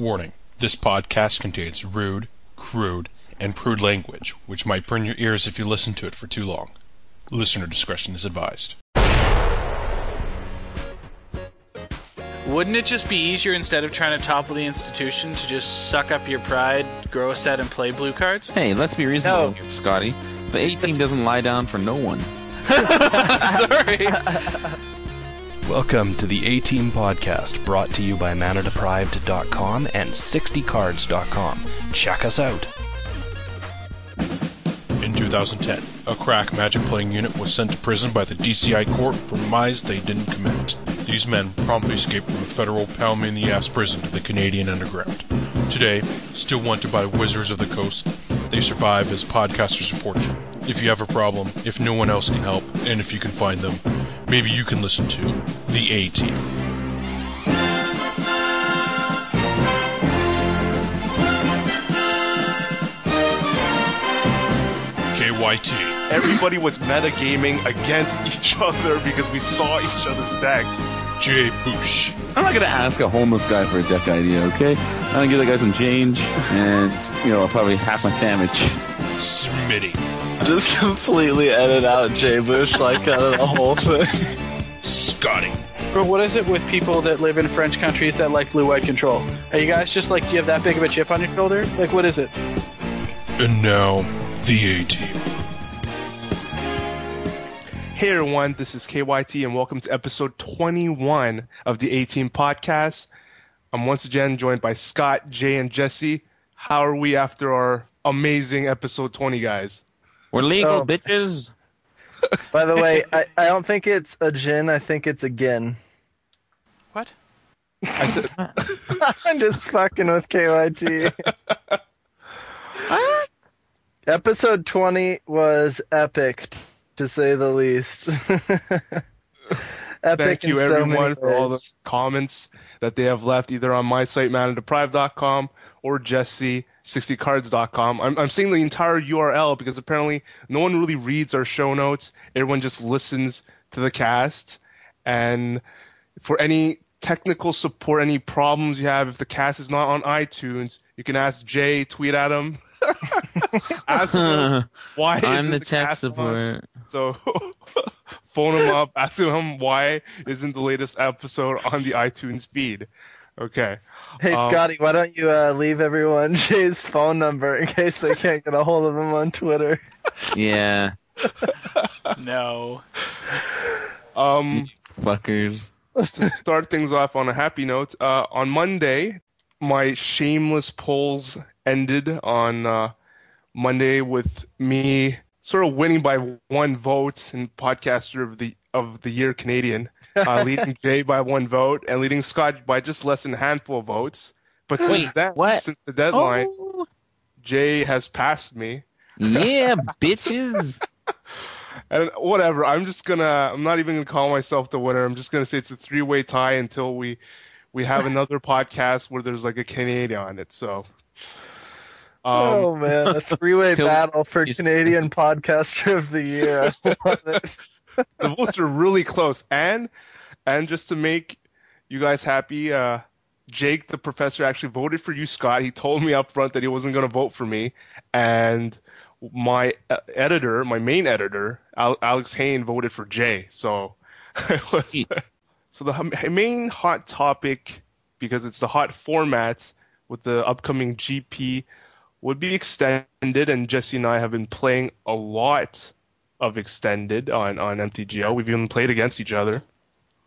Warning this podcast contains rude, crude, and prude language, which might burn your ears if you listen to it for too long. Listener discretion is advised. Wouldn't it just be easier instead of trying to topple the institution to just suck up your pride, grow a set, and play blue cards? Hey, let's be reasonable No. Scotty. The A team doesn't lie down for no one. Sorry. Welcome to the A Team Podcast, brought to you by ManaDeprived.com and 60cards.com. Check us out. In 2010, a crack magic playing unit was sent to prison by the DCI court for crimes they didn't commit. These men promptly escaped from a federal pound me in the ass prison to the Canadian underground. Today, still wanted by wizards of the coast, they survive as podcasters of fortune. If you have a problem, if no one else can help, and if you can find them, maybe you can listen to The A Team. KYT. everybody was metagaming against each other because we saw each other's decks. Jay Bush. I'm not gonna ask a homeless guy for a deck idea, okay? I'm gonna give that guy some change, and you know, probably half my sandwich. Smitty. Just completely edit out Jay Bush like out of the whole thing. Scotty. But what is it with people that live in French countries that like blue-white control? Are you guys just like, you have that big of a chip on your shoulder? Like, what is it? And now, The A Team. Hey everyone, this is KYT and welcome to episode 21 of the A Team podcast. I'm once again joined by Scott, Jay, and Jesse. How are we after our amazing episode 20, guys? We're legal, Oh. bitches. By the way, I, I don't think it's a gin, I think it's a gin. What? I said, I'm just fucking with KYT. Episode 20 was epic, to say the least. epic thank you in so everyone many for all the comments that they have left either on my site, manadeprived.com or Jesse60cards.com. I'm, I'm seeing the entire URL because apparently no one really reads our show notes. Everyone just listens to the cast. And for any technical support, any problems you have, if the cast is not on iTunes, you can ask Jay, tweet at him. ask him why I'm isn't the tech cast on- support. so phone him up, ask him why isn't the latest episode on the iTunes feed. Okay. Hey, um, Scotty, why don't you uh, leave everyone Jay's phone number in case they can't get a hold of him on Twitter? Yeah, No. Um, fuckers. to start things off on a happy note, uh, on Monday, my shameless polls ended on uh, Monday with me sort of winning by one vote in podcaster of the of the year Canadian, uh, leading Jay by one vote and leading Scott by just less than a handful of votes. But since Wait, then, what? since the deadline, Oh, Jay has passed me. yeah, bitches. And whatever, I'm just gonna. I'm not even gonna call myself the winner. I'm just gonna say it's a three way tie until we we have another podcast where there's like a Canadian on it. So, um, oh man, a three-way battle for Canadian podcaster of the year. I love it. the votes are really close. And and just to make you guys happy, uh, Jake, the professor, actually voted for you, Scott. He told me up front that he wasn't gonna vote for me, and my uh, editor, my main editor, Al- Alex Hain, voted for Jay. So. it was- Sweet. So the main hot topic, because it's the hot format with the upcoming GP, would be extended, and Jesse and I have been playing a lot of extended on on MTGO. We've even played against each other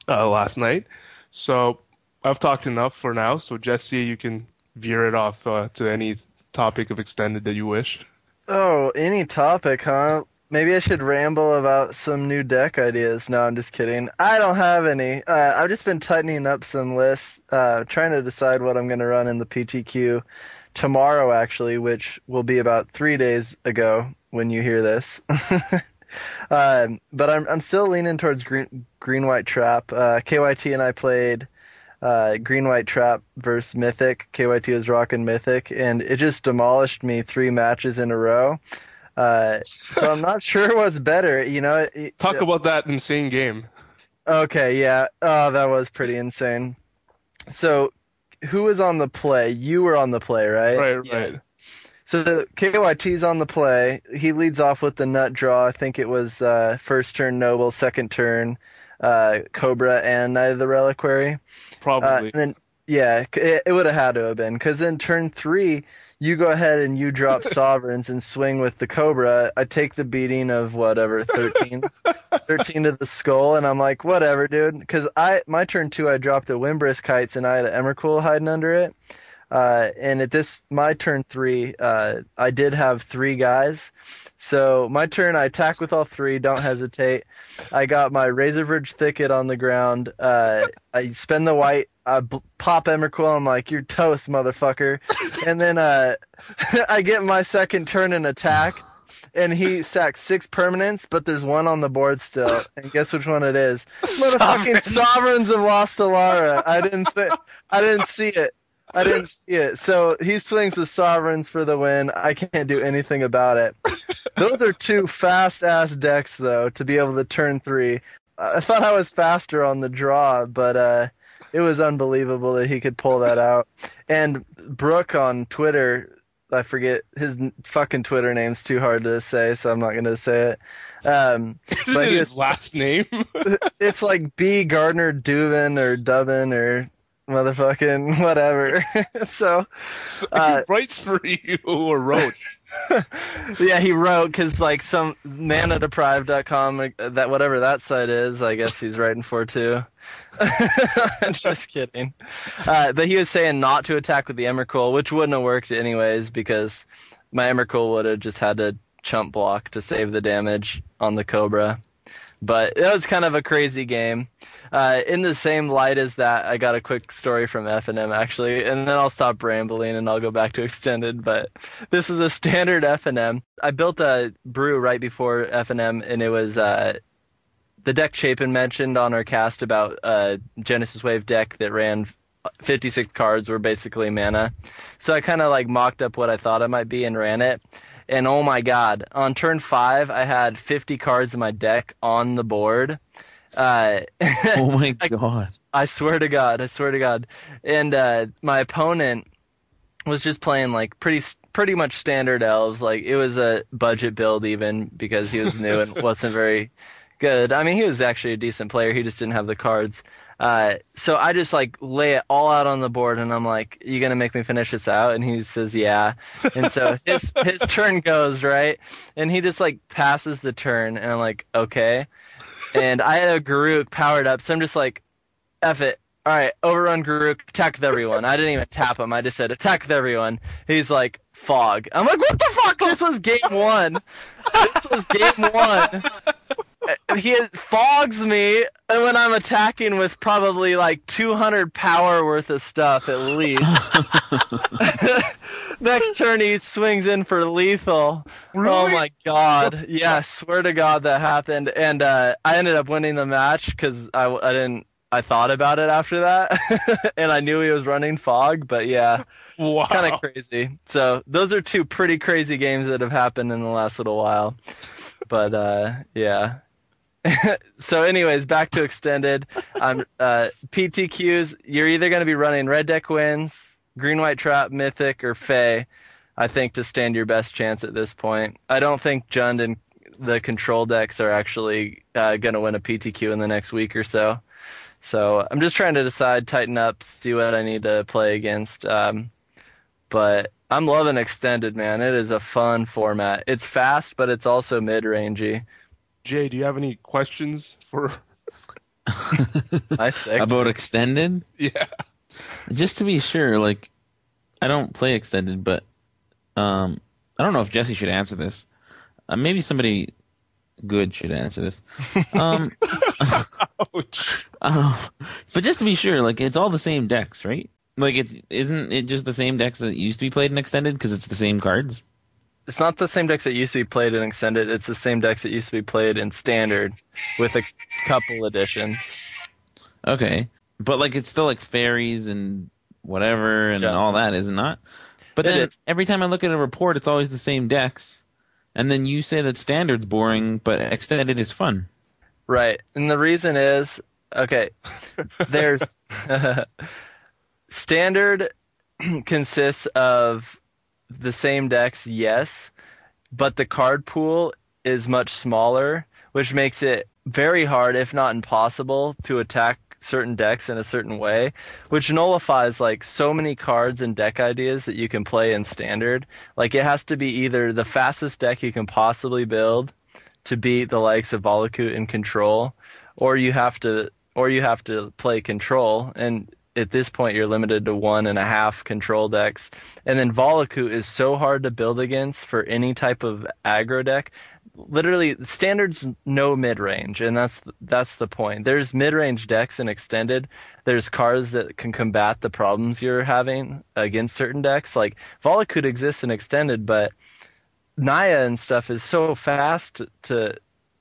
uh, last night. So I've talked enough for now. So Jesse, you can veer it off uh, to any topic of extended that you wish. Oh, any topic, huh? Maybe I should ramble about some new deck ideas. No, I'm just kidding. I don't have any. Uh, I've just been tightening up some lists, uh, trying to decide what I'm going to run in the PTQ tomorrow, actually, which will be about three days ago when you hear this. um, but I'm I'm still leaning towards green green white trap. Uh, KYT and I played uh, Green White Trap versus Mythic. KYT was rocking Mythic, and it just demolished me three matches in a row. Uh, so I'm not sure what's better. You know, it- Talk about that insane game. Okay, yeah. Oh, that was pretty insane. So, who was on the play? You were on the play, right? Right, Yeah. So KYT's on the play. He leads off with the nut draw. I think it was uh, first turn Noble, second turn uh, Cobra, and Knight of the Reliquary. Uh, Probably. and then yeah, it, it would have had to have been because in turn three, you go ahead and you drop sovereigns and swing with the Cobra. I take the beating of whatever 13, 13 to the skull, and I'm like, whatever, dude. Because I my turn two, I dropped a Windbrisk Heights and I had an Emrakul hiding under it. Uh, and at this my turn three, uh, I did have three guys. So my turn, I attack with all three. Don't hesitate. I got my Razorverge Thicket on the ground. Uh, I spend the white. I b- pop Emrakul. I'm like, you're toast, motherfucker. and then uh, I get my second turn and attack. And he sacks six permanents, but there's one on the board still. And guess which one it is? Motherfucking Sovereigns of Lost Alara. I didn't th- I didn't see it. I didn't see it. So he swings the Sovereigns for the win. I can't do anything about it. Those are two fast ass decks, though, to be able to turn three. I thought I was faster on the draw, but uh, it was unbelievable that he could pull that out. And Brooke on Twitter, I forget his fucking Twitter name's too hard to say, so I'm not going to say it. Um, Isn't but it his last name? it's like B Gardner Dubin or Dubin or motherfucking whatever. so Uh, he writes for you or wrote. yeah, he wrote because like some manadeprived.com, uh, that whatever that site is, I guess he's writing for too. I'm just kidding. Uh, but he was saying not to attack with the Emrakul, which wouldn't have worked anyways because my Emrakul would have just had to chump block to save the damage on the Cobra. But it was kind of a crazy game. Uh, in the same light as that, I got a quick story from F and M actually, and then I'll stop rambling and I'll go back to extended. But this is a standard F and M. I built a brew right before F and M, and it was uh, the deck Chapin mentioned on our cast about uh, Genesis Wave deck that ran 56 cards were basically mana. So I kind of like mocked up what I thought it might be and ran it. And oh my god, on turn five, I had 50 cards in my deck on the board. Uh, Oh my god. I swear to God, I swear to God. And uh, my opponent was just playing like pretty pretty much standard elves. Like it was a budget build even because he was new and wasn't very good. I mean, he was actually a decent player. He just didn't have the cards. Uh, so I just like lay it all out on the board, and I'm like, "You gonna make me finish this out?" And he says, "Yeah." And so his his turn goes right, and he just like passes the turn, and I'm like, "Okay." And I had a Garruk powered up, so I'm just like, F it. All right, overrun Garruk, attack with everyone. I didn't even tap him. I just said attack with everyone. He's like fog. I'm like, what the fuck? This was game one. This was game one. He is, fogs me, and when I'm attacking with probably like 200 power worth of stuff at least. Next turn he swings in for lethal. Oh my god! Yeah, swear to God that happened, and uh, I ended up winning the match because I, I didn't I thought about it after that, and I knew he was running fog. But yeah, Wow. kind of crazy. So those are two pretty crazy games that have happened in the last little while. But uh, yeah. so, anyways, back to extended. Um, uh, PTQs. You're either going to be running red deck wins, green white trap, mythic, or fey. I think to stand your best chance at this point. I don't think Jund and the control decks are actually uh, going to win a PTQ in the next week or so. So I'm just trying to decide, tighten up, see what I need to play against. Um, but I'm loving extended, man. It is a fun format. It's fast, but it's also mid-rangey. Jay, do you have any questions for? I sick. About extended? Yeah. Just to be sure, like I don't play extended, but um I don't know if Jesse should answer this. Uh, maybe somebody good should answer this. Um Ouch. uh, but just to be sure, like it's all the same decks, right? Like it's isn't it just the same decks that used to be played in extended because it's the same cards? It's not the same decks that used to be played in extended. It's the same decks that used to be played in standard, with a couple additions. Okay. But like it's still like fairies and whatever and Yeah. all that, is it not? But It then is. every time I look at a report, it's always the same decks. And then you say that standard's boring, but extended is fun. Right. And the reason is okay, there's standard consists of the same decks, yes, but the card pool is much smaller, which makes it very hard, if not impossible, to attack certain decks in a certain way, which nullifies like so many cards and deck ideas that you can play in standard. Like it has to be either the fastest deck you can possibly build to beat the likes of Valakut in control, or you have to or you have to play control and at this point you're limited to one and a half control decks. And then Valakut is so hard to build against for any type of aggro deck literally standards no mid range, and that's that's the point. There's mid range decks and extended. There's cards that can combat the problems you're having against certain decks. Like Valakut exists in extended, but Naya and stuff is so fast to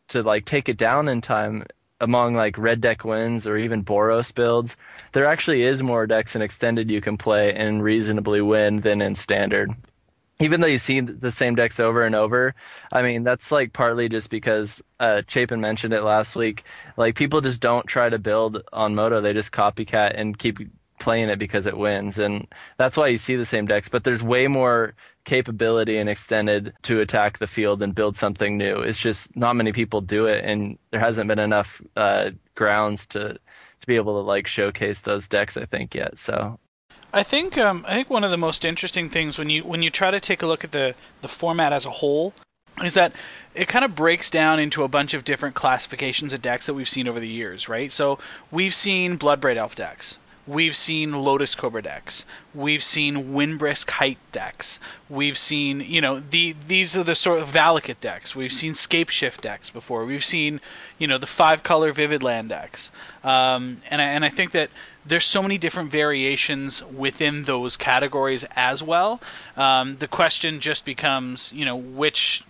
to like take it down in time among like red deck wins or even Boros builds. There actually is more decks in extended you can play and reasonably win than in standard even though you see the same decks over and over, I mean that's like partly just because uh, Chapin mentioned it last week. Like people just don't try to build on Moto; they just copycat and keep playing it because it wins, and that's why you see the same decks. But there's way more capability and extended to attack the field and build something new. It's just not many people do it, and there hasn't been enough uh, grounds to to be able to like showcase those decks. I think yet. So I think um, I think one of the most interesting things when you when you try to take a look at the the format as a whole is that it kind of breaks down into a bunch of different classifications of decks that we've seen over the years, right? So we've seen Bloodbraid Elf decks. We've seen Lotus Cobra decks. We've seen Windbrisk Height decks. We've seen, you know, the these are the sort of Valakut decks. We've seen Scapeshift decks before. We've seen, you know, the five color Vivid Land decks. Um, and I, and I think that there's so many different variations within those categories as well. Um, the question just becomes, you know, which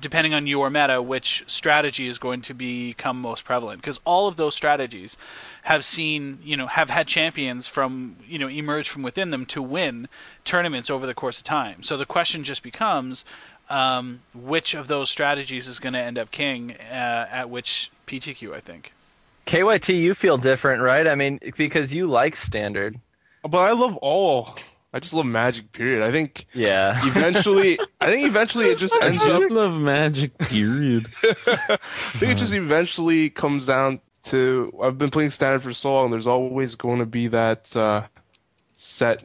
depending on your meta, which strategy is going to become most prevalent. Because all of those strategies have seen, you know, have had champions from, you know, emerge from within them to win tournaments over the course of time. So the question just becomes, um, which of those strategies is going to end up king uh, at which PTQ? I think. KYT, you feel different, right? I mean, because you like standard. But I love all. I just love Magic. Period. I think. Yeah. Eventually, I think eventually it just ends I up. just love Magic. Period. I think it just eventually comes down to I've been playing standard for so long. There's always going to be that uh, set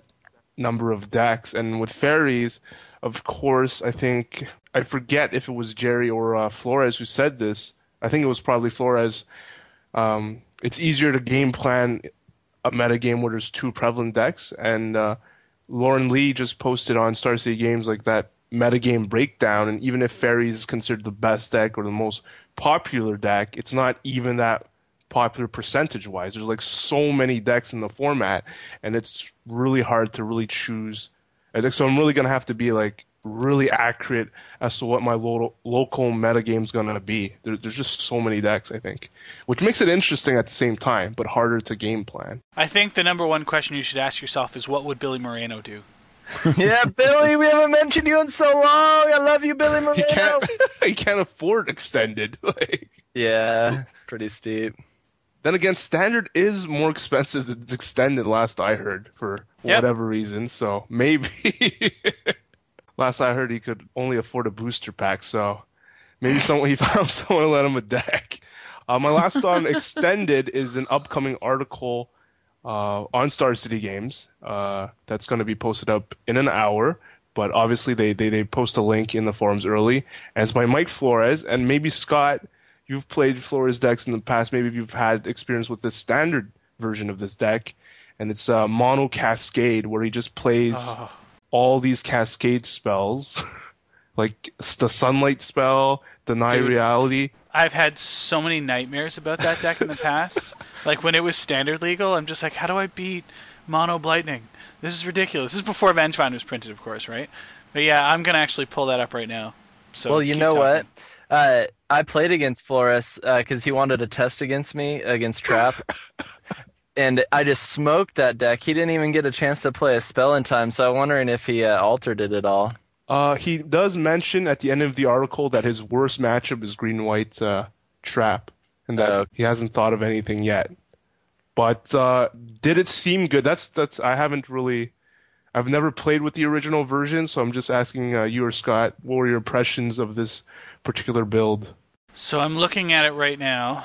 number of decks, and with fairies, of course, I think I forget if it was Jerry or uh, Flores who said this. I think it was probably Flores. Um, it's easier to game plan a meta game where there's two prevalent decks, and uh, Lauren Lee just posted on Star City Games like that metagame breakdown, and even if Fairies is considered the best deck or the most popular deck, it's not even that popular percentage wise. There's like so many decks in the format, and it's really hard to really choose. So I'm really gonna have to be like really accurate as to what my lo- local metagame is gonna be. There, there's just so many decks, I think, which makes it interesting at the same time, but harder to game plan. I think the number one question you should ask yourself is what would Billy Moreno do? yeah, Billy, we haven't mentioned you in so long. I love you, Billy Moreno. He can't. he can't afford extended. Like, yeah, it's pretty steep. then again, standard is more expensive than extended. Last I heard, for Yep. whatever reason. So maybe. Last I heard, he could only afford a booster pack. So maybe someone he found someone to let him a deck. Uh, my last on extended is an upcoming article uh, on Star City Games uh, that's going to be posted up in an hour. But obviously, they, they, they post a link in the forums early. And it's by Mike Flores. And maybe Scott, you've played Flores decks in the past. Maybe you've had experience with the standard version of this deck. And it's uh, Mono Cascade, where he just plays all these Cascade spells, like the Sunlight spell, Deny Dude. Reality. I've had so many nightmares about that deck in the past. like when it was standard legal, I'm just like, how do I beat Mono Blightning? This is ridiculous. This is before Vengevine was printed, of course, right? But yeah, I'm gonna actually pull that up right now. So well, you know talking. what? Uh, I played against Flores because he wanted to test against me against Trap, and I just smoked that deck. He didn't even get a chance to play a spell in time, so I'm wondering if he uh, altered it at all. Uh, he does mention at the end of the article that his worst matchup is Green White uh, Trap, and that Oh. he hasn't thought of anything yet. But uh, did it seem good? That's that's I haven't really. I've never played with the original version, so I'm just asking uh, you or Scott, what were your impressions of this particular build? So I'm looking at it right now.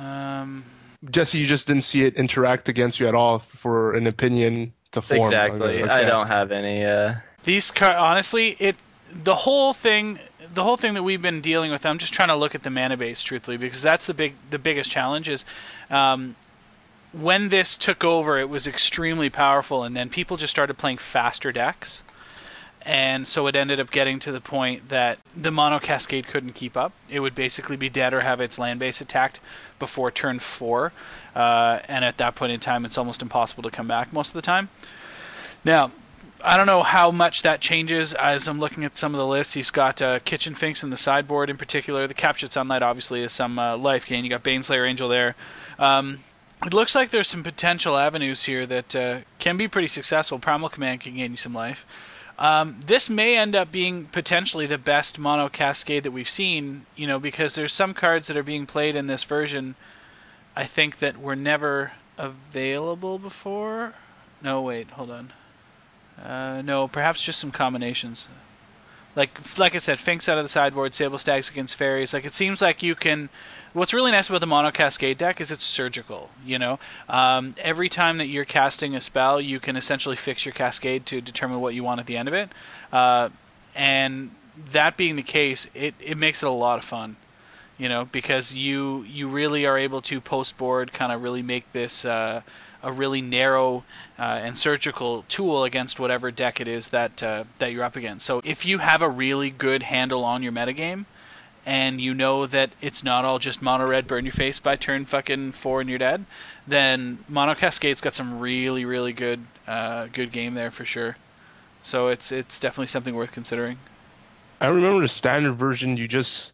Um, Jesse, you just didn't see it interact against you at all for an opinion to form. Exactly. Okay. I don't have any. Uh, these car honestly, it the whole thing the whole thing that we've been dealing with. I'm just trying to look at the mana base truthfully because that's the big the biggest challenge is. Um, when this took over, it was extremely powerful, and then people just started playing faster decks. And so it ended up getting to the point that the Mono Cascade couldn't keep up. It would basically be dead or have its land base attacked before turn four. Uh, and at that point in time, it's almost impossible to come back most of the time. Now, I don't know how much that changes as I'm looking at some of the lists. He's got uh, Kitchen Finks in the sideboard in particular. The Captured Sunlight obviously is some uh, life gain. You got Baneslayer Angel there. Um, it looks like there's some potential avenues here that uh, can be pretty successful. Primal Command can gain you some life. Um, this may end up being potentially the best mono cascade that we've seen, you know, because there's some cards that are being played in this version, I think that were never available before. No, wait, hold on. Uh, no, perhaps just some combinations. Like, like I said, Finks out of the sideboard, Sable Stags against Fairies. Like, it seems like you can what's really nice about the mono cascade deck is it's surgical. You know, um, every time that you're casting a spell, you can essentially fix your cascade to determine what you want at the end of it. Uh, and that being the case, it, it makes it a lot of fun. You know, because you you really are able to post board kind of really make this uh, a really narrow uh, and surgical tool against whatever deck it is that uh, that you're up against. So if you have a really good handle on your metagame, and you know that it's not all just mono red burn your face by turn fucking four and you're dead, then mono cascade's got some really really good uh, good game there for sure. So it's it's definitely something worth considering. I remember the standard version. You just,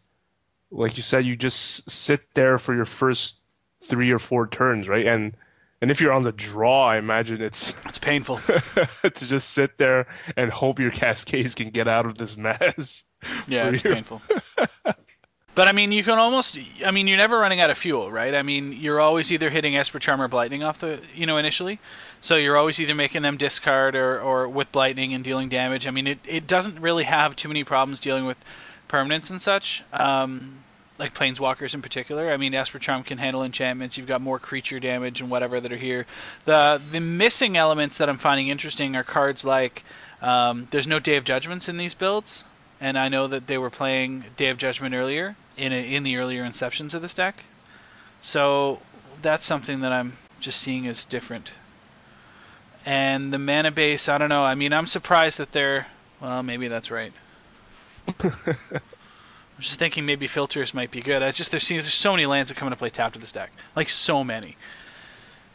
like you said, you just sit there for your first three or four turns, right? And and if you're on the draw, I imagine it's it's painful to just sit there and hope your cascades can get out of this mess. Yeah, it's you. painful. But I mean, you can almost. I mean, you're never running out of fuel, right? I mean, you're always either hitting Esper Charm or Blightning off the, you know, initially. So you're always either making them discard or, or with Blightning and dealing damage. I mean, it, it doesn't really have too many problems dealing with permanents and such, um, like Planeswalkers in particular. I mean, Esper Charm can handle enchantments. You've got more creature damage and whatever that are here. The the missing elements that I'm finding interesting are cards like um, there's no Day of Judgments in these builds and I know that they were playing Day of Judgment earlier in a, in the earlier inceptions of this deck. So that's something that I'm just seeing as different. And the mana base, I don't know. I mean, I'm surprised that they're. Well, maybe that's right. I'm just thinking maybe filters might be good. I just there's, there's so many lands that come into play tapped with this deck, like so many.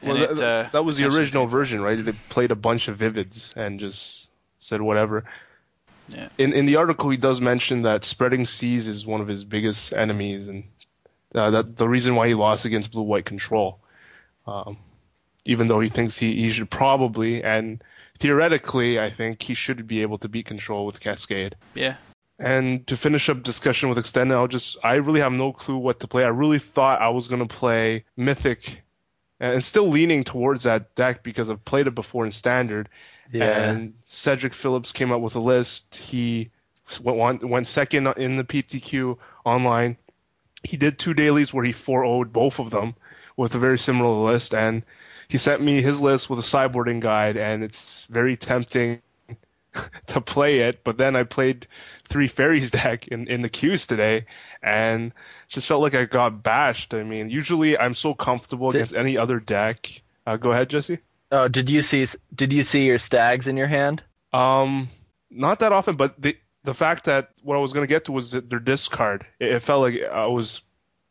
Well, it, uh, that was the original version, right? They played a bunch of vivids and just said whatever. Yeah. In in the article, he does mention that spreading seas is one of his biggest enemies, and uh, that the reason why he lost against blue white control. Um, even though he thinks he, he should probably and theoretically, I think he should be able to beat control with Cascade. Yeah. And to finish up discussion with extended, I'll just I really have no clue what to play. I really thought I was gonna play Mythic, and still leaning towards that deck because I've played it before in Standard, yeah. And Cedric Phillips came up with a list. He went, went second in the PTQ online. He did two dailies where he 4 0 both of them with a very similar list. And he sent me his list with a sideboarding guide, and it's very tempting to play it. But then I played three fairies deck in, in the queues today, and just felt like I got bashed. I mean, usually I'm so comfortable against any other deck. Uh, go ahead, Jesse. Oh, did you see? Did you see your stags in your hand? Um, not that often, but the the fact that what I was gonna get to was their discard. It, it felt like I was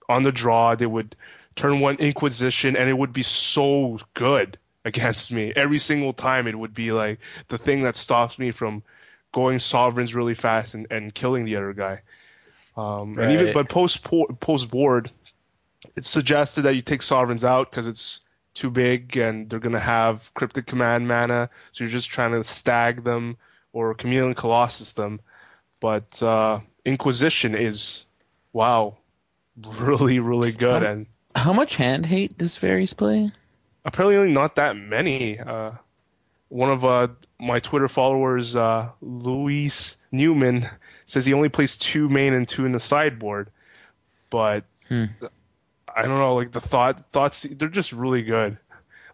on the draw. They would turn one Inquisition, and it would be so good against me every single time. It would be like the thing that stops me from going sovereigns really fast and, and killing the other guy. Um, right. and even but post post board, it suggested that you take sovereigns out because it's too big and they're going to have cryptic command mana, so you're just trying to stag them or chameleon colossus them. But uh, Inquisition is wow, really really good. How, and how much hand hate does fairies play? apparently not that many. Uh, one of uh, my Twitter followers, uh, Luis Newman, says he only plays two main and two in the sideboard. But Hmm. I don't know, like the thought thoughts, they're just really good.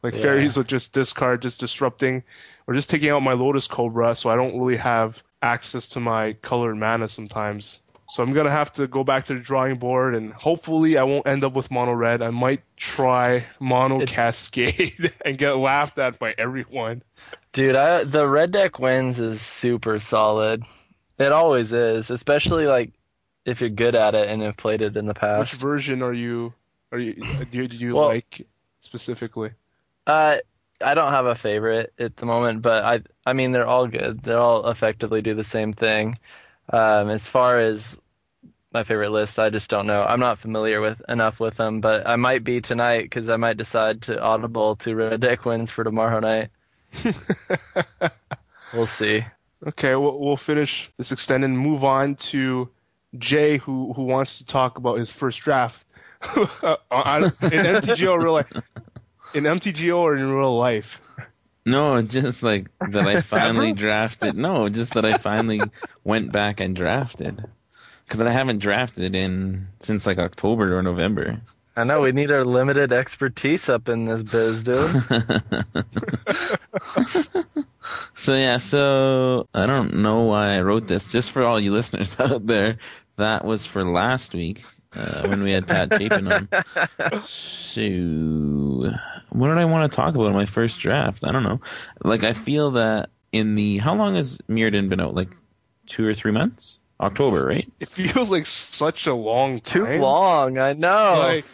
Like Yeah. fairies with just discard, just disrupting, or just taking out my Lotus Cobra, so I don't really have access to my colored mana sometimes. So I'm gonna have to go back to the drawing board, and hopefully I won't end up with mono red. I might try mono It's- cascade and get laughed at by everyone. Dude, I, the red deck wins is super solid. It always is, especially like if you're good at it and have played it in the past. Which version are you? Are you? Do you, do you Well- like specifically? Uh, I don't have a favorite at the moment, but I I mean they're all good. They all effectively do the same thing. Um, as far as my favorite list, I just don't know. I'm not familiar with enough with them, but I might be tonight because I might decide to audible to red deck wins for tomorrow night. we'll see. Okay, we'll, we'll finish this extended and move on to Jay, who who wants to talk about his first draft on, in MTGO or real life. In MTGO or in real life? No, just like that I finally drafted. No, just that I finally went back and drafted. Because I haven't drafted in since like October or November. I know we need our limited expertise up in this biz, dude. So yeah, so I don't know why I wrote this. Just for all you listeners out there, that was for last week uh, when we had Pat Chapin on. So what did I want to talk about in my first draft? I don't know. Like I feel that in the how long has Mirrodin been out? Like two or three months? October, right? It feels like such a long Too long, I know. Like-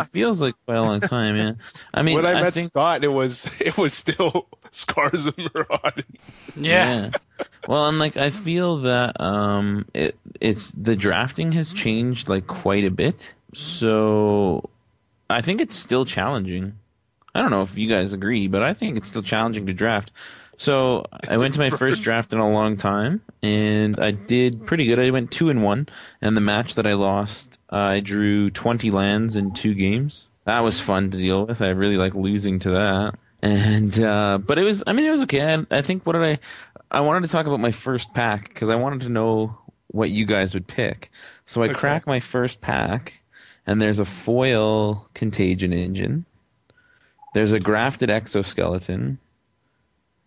It feels like quite a long time, yeah. I mean, when I, I met think Scott, it was it was still Scars of Maraud. Yeah. Well, and like I feel that um it it's the drafting has changed like quite a bit. So I think it's still challenging. I don't know if you guys agree, but I think it's still challenging to draft. So I went to my first draft in a long time, and I did pretty good. I went two and one, and the match that I lost, I drew twenty lands in two games. That was fun to deal with. I really like losing to that. And uh, but it was, I mean, it was okay. I, I think what did I? I wanted to talk about my first pack because I wanted to know what you guys would pick. So I Okay. crack my first pack, and there's a foil contagion engine. There's a grafted exoskeleton.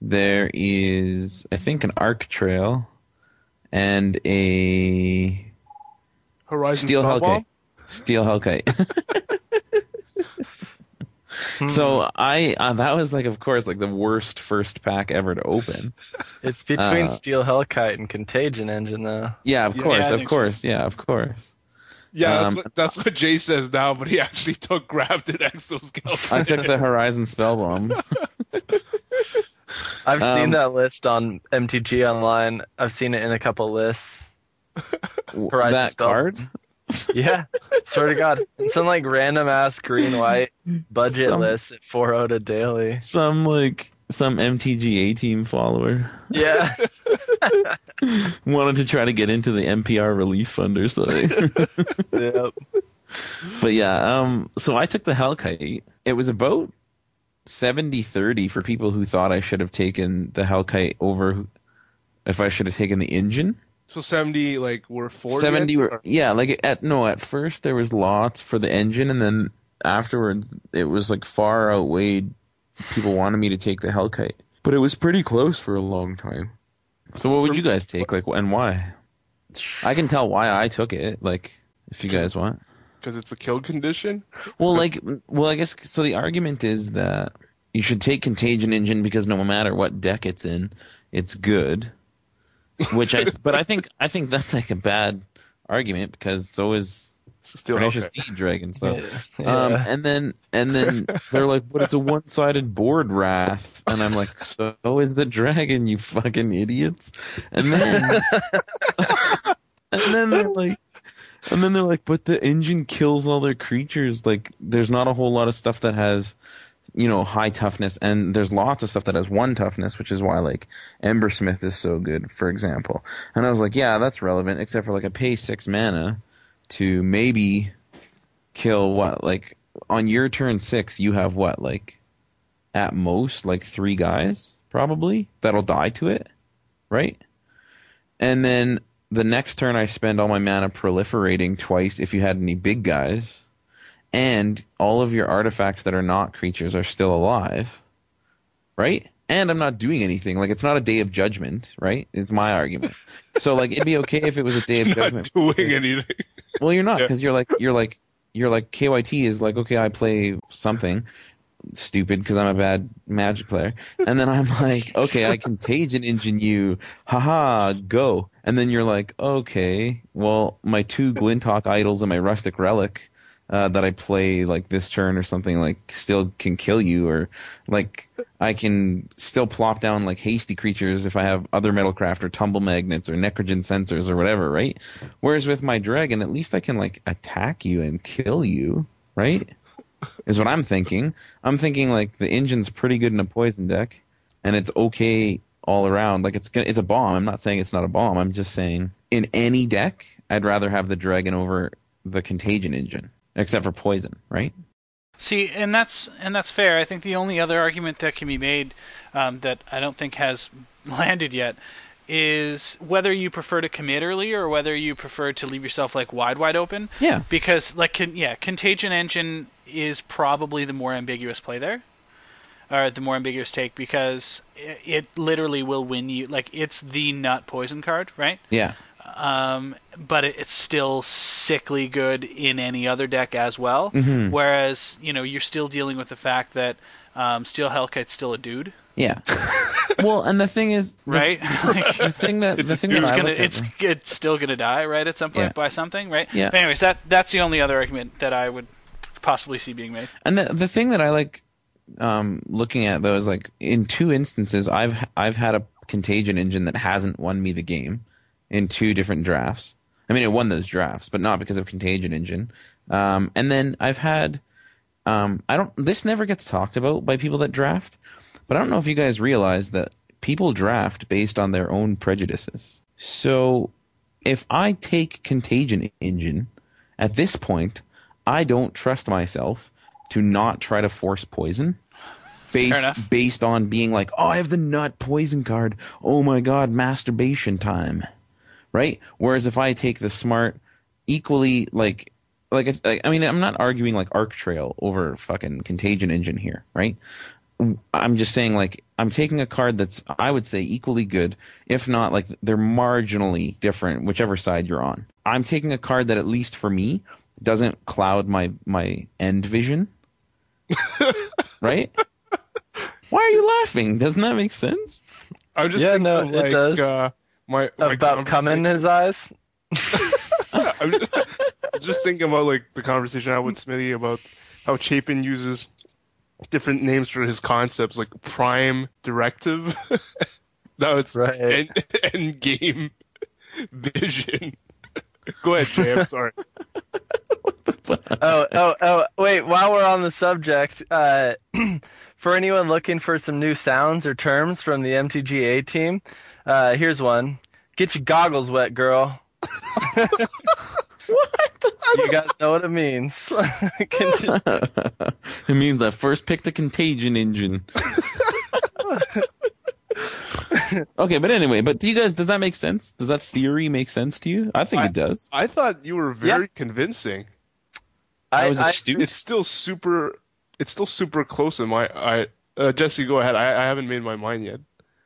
There is, I think, an arc trail, and a Horizon steel Spellbomb? hellkite. Steel hellkite. so I uh, that was like, of course, like the worst first pack ever to open. It's between Uh, Steel Hellkite and Contagion Engine, though. Yeah, of course, I of think so. course, yeah, of course. Yeah, that's Um, what that's what Jay says now, but he actually took grafted exoskeleton. I took the Horizon spell Spellbomb. I've Um, seen that list on MTG Online. I've seen it in a couple lists. Horizon that Spell- card. Yeah, swear to God, it's some like random ass green white budget Some- list at four out of daily. Some like some MTGA team follower Yeah, wanted to try to get into the NPR relief fund or something. yep. But yeah, um, so I took the Hellkite. It was about 70-30 for people who thought I should have taken the Hellkite over if I should have taken the engine. so seventy like we're forty. 70 were, or- yeah, like at no, at first there was lots for the engine and then afterwards it was like far outweighed people wanted me to take the Hellkite. But it was pretty close for a long time. So what would you guys take like and why? I can tell why I took it like if you guys want. Because it's a kill condition. Well, like, well, I guess so. The argument is that you should take Contagion Engine because no matter what deck it's in, it's good. Which I, but I think I think that's like a bad argument because so is It's still Pernicious okay. Deed Dragon. So, Yeah. um, and then and then they're like, but it's a one-sided board wrath, and I'm like, so is the dragon, you fucking idiots. And then and then they're like. And then they're like, but the engine kills all their creatures. Like, there's not a whole lot of stuff that has, you know, high toughness, and there's lots of stuff that has one toughness, which is why like Embersmith is so good, for example. And I was like, yeah, that's relevant, except for like I pay six mana to maybe kill what like on your turn six, you have what like at most like three guys, probably, that'll die to it, right? And then the next turn, I spend all my mana proliferating twice if you had any big guys, and all of your artifacts that are not creatures are still alive, right? And I'm not doing anything. Like it's not a day of judgment, right? It's my argument. So like it'd be okay if it was a day of Not judgment. doing anything. Well, you're not Yeah. because you're like you're like you're like KYT is like okay, I play something stupid because I'm a bad Magic player, and then I'm like okay, I contagion engine you, haha, go, and then you're like okay, well my two Glinthawk idols and my rusted relic. Uh, that I play like this turn or something like still can kill you or like I can still plop down like hasty creatures if I have other metalcraft or tumble magnets or necrogen censers or whatever, right? Whereas with my dragon, at least I can like attack you and kill you, right? Is what I'm thinking. I'm thinking like the engine's pretty good in a poison deck, and it's okay all around. Like it's gonna, it's a bomb. I'm not saying it's not a bomb. I'm just saying in any deck, I'd rather have the dragon over the contagion engine, except for poison, right? See, and that's and that's fair. I think the only other argument that can be made um, that I don't think has landed yet is whether you prefer to commit early or whether you prefer to leave yourself like wide wide open. Yeah. Because like con- yeah, Contagion Engine is probably the more ambiguous play there. Or the more ambiguous take because it, it literally will win you like it's the nut poison card, right? Yeah. um, but it, it's still sickly good in any other deck as well. Mm-hmm. Whereas you know you're still dealing with the fact that um, Steel Hellkite's still a dude, Yeah. well, and the thing is, the, right? like, the thing that the thing that it's I gonna at- it's it's still gonna die, right? At some point Yeah. by something, right? Yeah. But anyways, that that's the only other argument that I would possibly see being made. And the the thing that I like um, looking at though is like in two instances I've I've had a contagion engine that hasn't won me the game in two different drafts. I mean, it won those drafts, but not because of contagion engine. Um, and then I've had um, I don't. This never gets talked about by people that draft, but I don't know if you guys realize that people draft based on their own prejudices. So if I take contagion engine at this point, I don't trust myself to not try to force poison based based on being like, "Oh, I have the nut poison card. Oh my god, masturbation time." Right? Whereas if I take the smart equally like like if, like, I mean, I'm not arguing like Arc Trail over fucking Contagion Engine here, right? I'm just saying like I'm taking a card that's I would say equally good, if not like they're marginally different, whichever side you're on. I'm taking a card that at least for me doesn't cloud my my end vision. right? Why are you laughing? Doesn't that make sense? I'm just Yeah, thinking no, of, it like, does. Uh, my, my About cum in his eyes. I'm just, just thinking about like the conversation I had with Smitty about how Chapin uses different names for his concepts, like prime directive. now it's Right. end, end game vision. Go ahead, Jay. I'm sorry. oh, oh, oh, wait, while we're on the subject, uh, for anyone looking for some new sounds or terms from the MTGA team, uh, here's one. Get your goggles wet, girl. What? You guys know what it means. It means I first picked the Contagion Engine. okay, but anyway, but do you guys does that make sense? Does that theory make sense to you? I think I- it does. I thought you were very convincing. I I, was I, astute. It's still super. It's still super close in my. I uh, Jesse, go ahead. I, I haven't made my mind yet.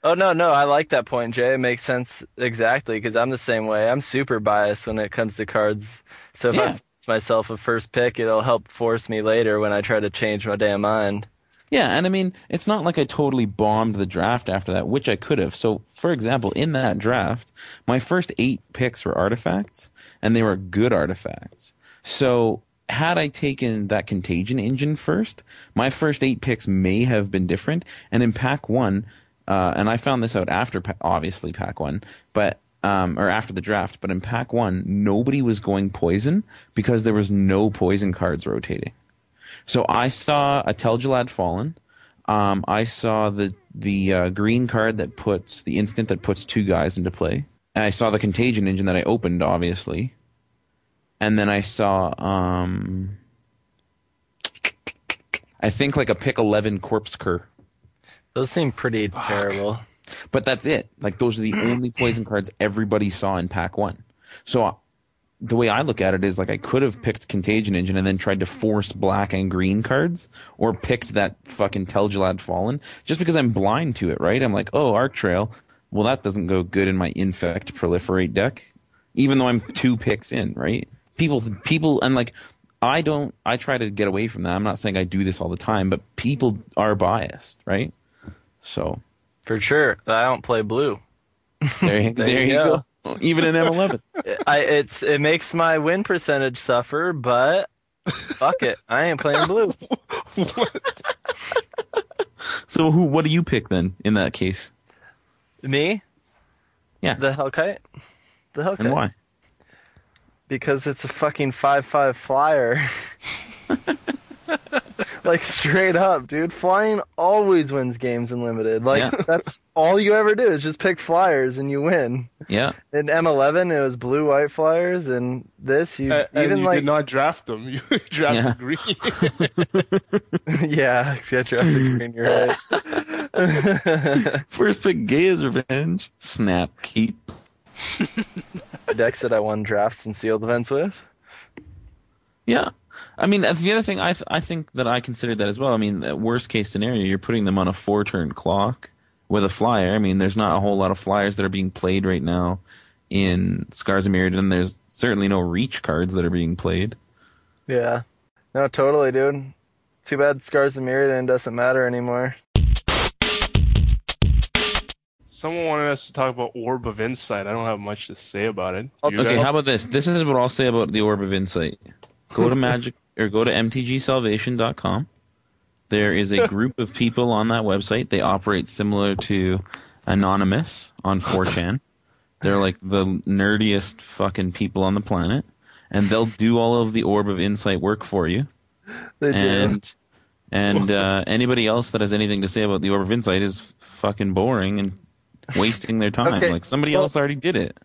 Oh, no, no, I like that point, Jay. It makes sense exactly because I'm the same way. I'm super biased when it comes to cards. So if I Yeah. force myself a first pick, it'll help force me later when I try to change my damn mind. Yeah, and I mean, it's not like I totally bombed the draft after that, which I could have. So, for example, in that draft, my first eight picks were artifacts, and they were good artifacts. So, had I taken that contagion engine first, my first eight picks may have been different. And in pack one, uh, and I found this out after, obviously, pack one, but um, or after the draft, but in pack one, nobody was going poison because there was no poison cards rotating. So I saw a Tel-Jilad Fallen. Um, I saw the the uh, green card that puts the instant that puts two guys into play. And I saw the Contagion engine that I opened, obviously. And then I saw, um, I think like a pick eleven Corpse Cur Those seem pretty terrible. But that's it. Like those are the only poison cards everybody saw in pack one. So uh, the way I look at it is like I could have picked Contagion Engine and then tried to force black and green cards, or picked that fucking Tel-Jilad Fallen just because I'm blind to it. Right? I'm like, oh, Arc Trail. Well, that doesn't go good in my Infect Proliferate deck, even though I'm two picks in. Right? People, people, and like. I don't. I try to get away from that. I'm not saying I do this all the time, but people are biased, right? So For sure. I don't play blue. there, you- There there you you go. go. Even in M11. I it's it makes my win percentage suffer, but fuck it. I ain't playing blue. So who? What do you pick then in that case? Me? Yeah. The Hellkite? The Hellkite. And why? Because it's a fucking five five flyer. like straight up, dude. Flying always wins games in limited. Like Yeah. that's all you ever do is just pick flyers and you win. Yeah. In M11 it was blue white flyers and this you Uh, and even you like did not draft them. You drafted Yeah. green. yeah, get your green, you're right. First pick, Gay as Revenge. Snap, keep. Decks that I won drafts and sealed events with. Yeah. I mean, the other thing I th- I think that I considered that as well. I mean, the worst case scenario, you're putting them on a four turn clock with a flyer. I mean, there's not a whole lot of flyers that are being played right now in Scars of Mirrodin. There's certainly no reach cards that are being played. Yeah. No, totally, dude. Too bad Scars of Mirrodin doesn't matter anymore. Someone wanted us to talk about Orb of Insight. I don't have much to say about it. You Okay, guys? how about this? This is what I'll say about the Orb of Insight. Go to Magic or go to mtgsalvation.com. There is a group of people on that website. They operate similar to Anonymous on 4chan. They're like the nerdiest fucking people on the planet, and they'll do all of the Orb of Insight work for you. They do. And and uh, anybody else that has anything to say about the Orb of Insight is fucking boring and wasting their time. Okay, Like somebody well- else already did it.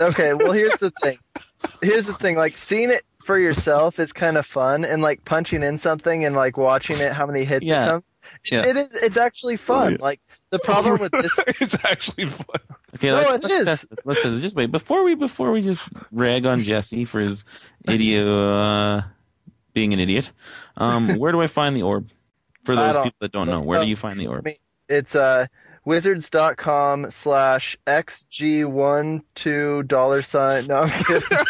Okay, well here's the thing. Here's the thing, like seeing it for yourself is kind of fun and like punching in something and like watching it how many hits Yeah. it comes. Yeah. It is it's actually fun. Like the problem with this it's actually fun. Okay, No, let's, it let's is. test this. Let's test this. Just wait before we before we just rag on Jesse for his idiot uh, being an idiot. Um, where do I find the orb? For those people that don't know, where do you find the orb? me- it's uh wizards.com slash xg1 two dollar sign no i'm kidding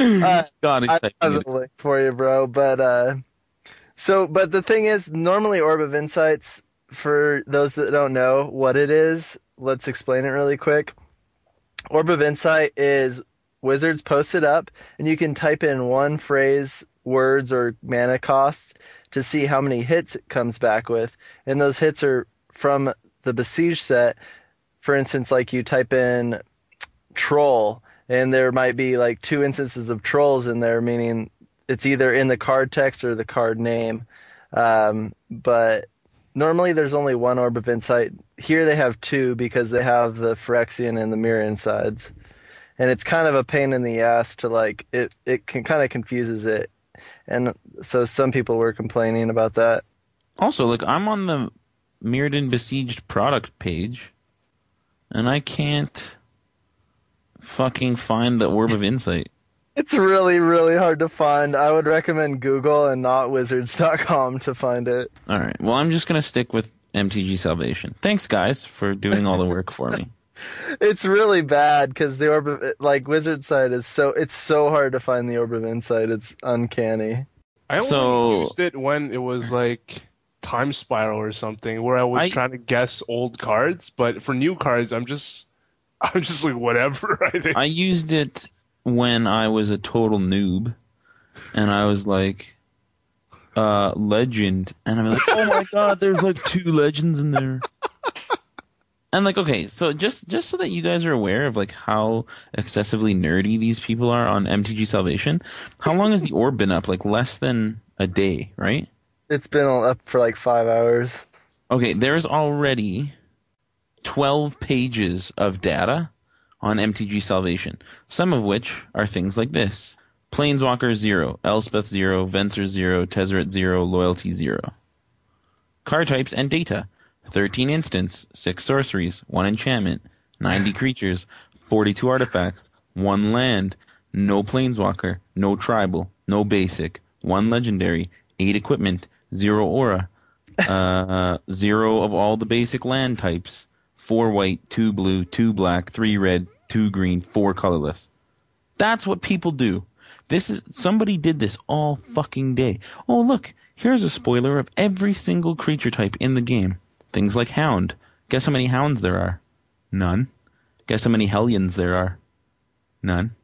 uh, God, he's I have it. the link for you, bro. But uh, so, but the thing is, normally Orb of Insights, for those that don't know what it is, let's explain it really quick. Orb of Insight is Wizards post it up, and you can type in one phrase, words, or mana costs to see how many hits it comes back with, and those hits are from the Besiege set. For instance, like you type in troll and there might be like two instances of trolls in there meaning it's either in the card text or the card name. Um, but normally there's only one orb of insight. Here they have two because they have the phyrexian and the Mirran sides. And it's kind of a pain in the ass to like it it can kind of confuses it. And so some people were complaining about that. Also, like I'm on the Mirrodin besieged product page, and I can't fucking find the orb of insight. it's really really hard to find i would recommend google and not wizards.com to find it All right. Well, I'm just gonna stick with MTG Salvation. Thanks, guys, for doing all the work for me. It's really bad because the orb of like wizard side is so it's so hard to find the orb of insight. It's uncanny. I only So- used it when it was like Time Spiral or something, where I was I- trying to guess old cards. But for new cards, I'm just, I'm just like whatever. I think. I used it when I was a total noob, and I was like, uh, legend, and I'm like, oh my god, there's like two legends in there. And like, okay, so just just so that you guys are aware of like how excessively nerdy these people are on MTG Salvation, how long has the orb been up? Like less than a day, right? It's been up for like five hours. Okay, there's already 12 pages of data on MTG Salvation, some of which are things like this Planeswalker 0, Elspeth 0, Venser 0, Tezzeret 0, Loyalty 0. card types and data. 13 instants, 6 sorceries, 1 enchantment, 90 creatures, 42 artifacts, 1 land, no planeswalker, no tribal, no basic, 1 legendary, 8 equipment, 0 aura, uh, 0 of all the basic land types, 4 white, 2 blue, 2 black, 3 red, 2 green, 4 colorless. That's what people do. This is somebody did this all fucking day. Oh look, here's a spoiler of every single creature type in the game. Things like hound. Guess how many hounds there are? None. Guess how many hellions there are? None.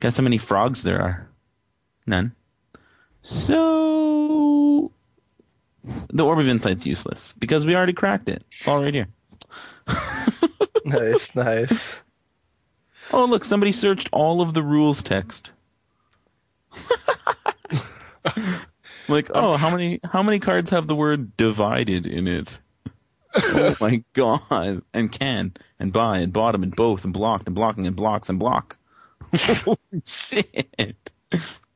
Guess how many frogs there are? None. So the orb of insight's useless because we already cracked it. It's all right here. nice, nice. Oh look, somebody searched all of the rules text. like, oh, how many how many cards have the word divided in it? oh my god! And can and buy and bottom and both and blocked and blocking and blocks and block. Holy shit!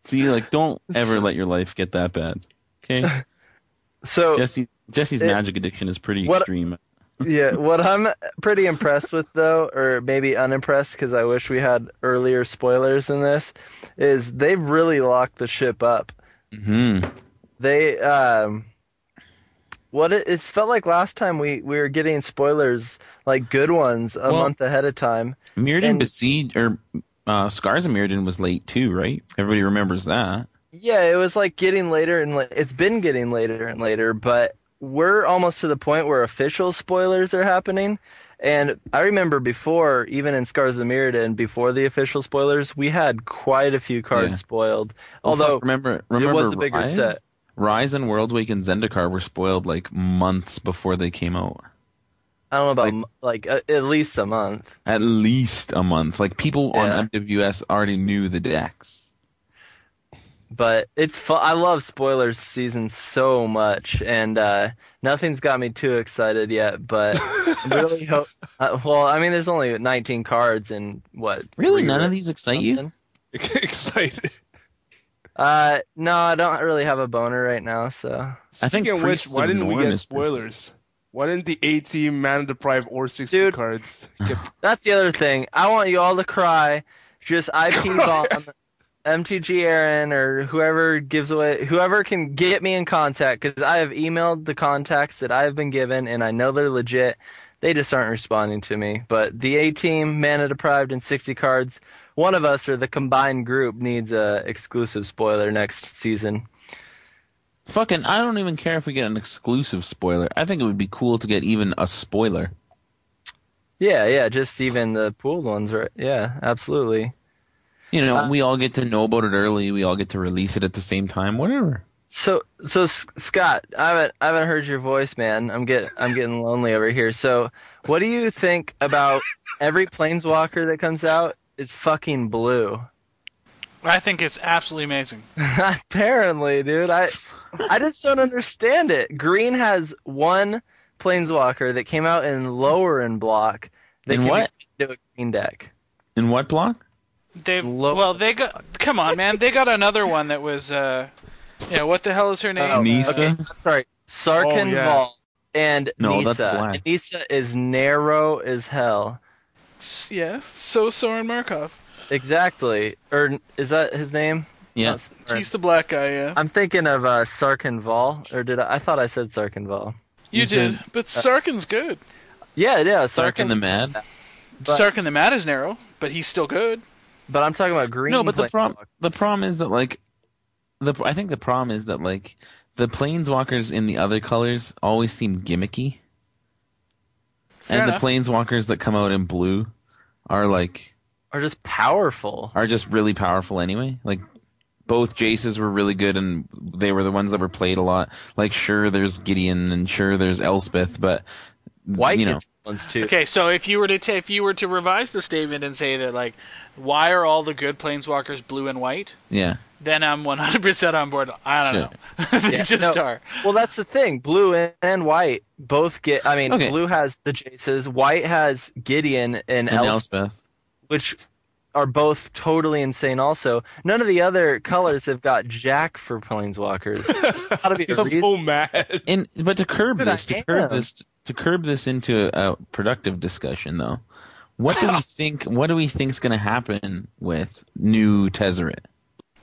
See, like, don't ever let your life get that bad. Okay, So Jesse. Jesse's It- magic addiction is pretty what- extreme. yeah, what I'm pretty impressed with though, or maybe unimpressed because I wish we had earlier spoilers in this, is they've really locked the ship up. Hmm. They um what it, it's felt like last time we we were getting spoilers like good ones a Well- month ahead of time. Mirrodin And- besieged or uh, Scars of Mirrodin was late too, right? Everybody remembers that. Yeah, it was like getting later and la- it's been getting later and later, but we're almost to the point where official spoilers are happening. And I remember before, even in Scars of Mirrodin, before the official spoilers, we had quite a few cards Yeah. spoiled. Well, Although remember, remember it was a bigger Rise? set. Rise and Worldwake and Zendikar were spoiled like months before they came out. I don't know about like- m like uh, at least a month. At least a month. Like people Yeah. on MWS already knew the decks. But it's fun. I love spoilers season so much, and uh, nothing's got me too excited yet. But I really hope. Uh, well, I mean, there's only 19 cards and what? Really, none of these excite you? Excited. Uh, no, I don't really have a boner right now, so I think Speaking of which, why didn't we get is spoilers? Why didn't the A team, Mana Deprived, or 60 Dude. cards get that's the other thing. I want you all to cry. Just I IP bomb MTG Aaron or whoever gives away, whoever can get me in contact because I have emailed the contacts that I have been given and I know they're legit. They just aren't responding to me. But the A team, mana deprived, and 60 cards, one of us or the combined group needs a exclusive spoiler next season. Fucking, I don't even care if we get an exclusive spoiler. I think it would be cool to get even a spoiler. Yeah, yeah, just even the pooled ones, right? Yeah, absolutely. You know, Uh, we all get to know about it early. We all get to release it at the same time. Whatever. So, so S- Scott, I haven't, I haven't heard your voice, man. I'm get, I'm getting lonely over here. So, what do you think about every planeswalker that comes out is fucking blue? I think it's absolutely amazing. Apparently, dude, I, I just don't understand it. Green has one planeswalker that came out in Lorwyn block. That In can be what? put into a green deck. In what block? They Lo- well, they got come on, man. They got another one that was uh, yeah. What the hell is her name? Oh, Nissa? okay, sorry, Sarkhan Oh, yeah. Vol and No, Nissa. that's black. And Nissa is narrow as hell. S- Yeah, so Sorin Markov. Exactly. Or is that his name? Yeah. He's the black guy. Yeah, I'm thinking of uh, Sarkhan Vol, or did I? I thought I said Sarkhan Vol. you you did, said- but Sarkhan's good. Yeah, yeah, Sarkhan the Mad? But- Sarkhan the Mad is narrow, but he's still good. But I'm talking about green. No, but the problem the problem is that like the I think the problem is that like the planeswalkers in the other colors always seem gimmicky. Fair and enough. the planeswalkers that come out in blue are like are just powerful. are just really powerful anyway. Like both Jaces were really good and they were the ones that were played a lot. Like sure there's Gideon and sure there's Elspeth, but White you know gets ones too. Okay, so if you were to ta- if you were to revise the statement and say that like, why are all the good planeswalkers blue and white? yeah. Then I'm 100% on board. I don't know. they Yeah, just no. are. Well, that's the thing. Blue and- and white both get. I mean, Okay. blue has the Jaces. White has Gideon and, And Elf, Elspeth. which are both totally insane. Also, none of the other colors have got Jack for planeswalkers. Gotta be a I'm reason. so mad. And but to curb Dude, this, I to curb this, to curb this into a productive discussion, though, what do we think? What do we think's going to happen with new Tezzeret?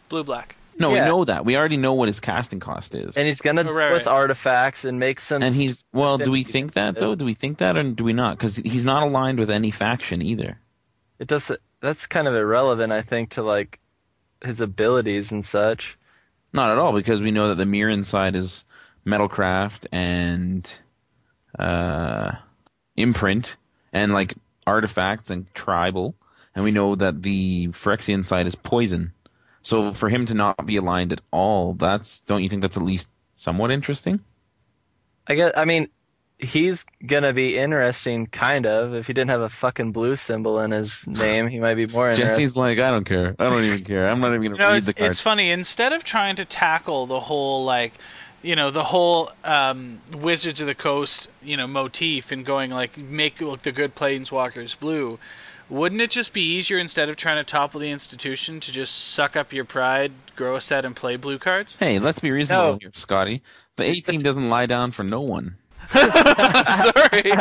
Blue black. No, Yeah. we know that. We already know what his casting cost is. And he's gonna Oh, right, with right. artifacts and make some. And he's well. Do we think that though? Do we think that, or do we not? Because he's not aligned with any faction either. It does. That's kind of irrelevant, I think, to like his abilities and such. Not at all, because we know that the Mirran side is metalcraft and uh, imprint and like artifacts and tribal, and we know that the Phyrexian side is poison. So for him to not be aligned at all, that's don't you think that's at least somewhat interesting? I guess. I mean, he's gonna be interesting, kind of. If he didn't have a fucking blue symbol in his name, he might be more interesting. Jesse's like, I don't care. I don't even care. I'm not even gonna You know, read the card. it's funny. Instead of trying to tackle the whole like, you know, the whole um, Wizards of the Coast, you know, motif and going like make look the good planeswalkers blue, wouldn't it just be easier instead of trying to topple the institution to just suck up your pride, grow a set, and play blue cards? Hey, let's be reasonable No. here, Scotty. The A team doesn't lie down for no one. Sorry.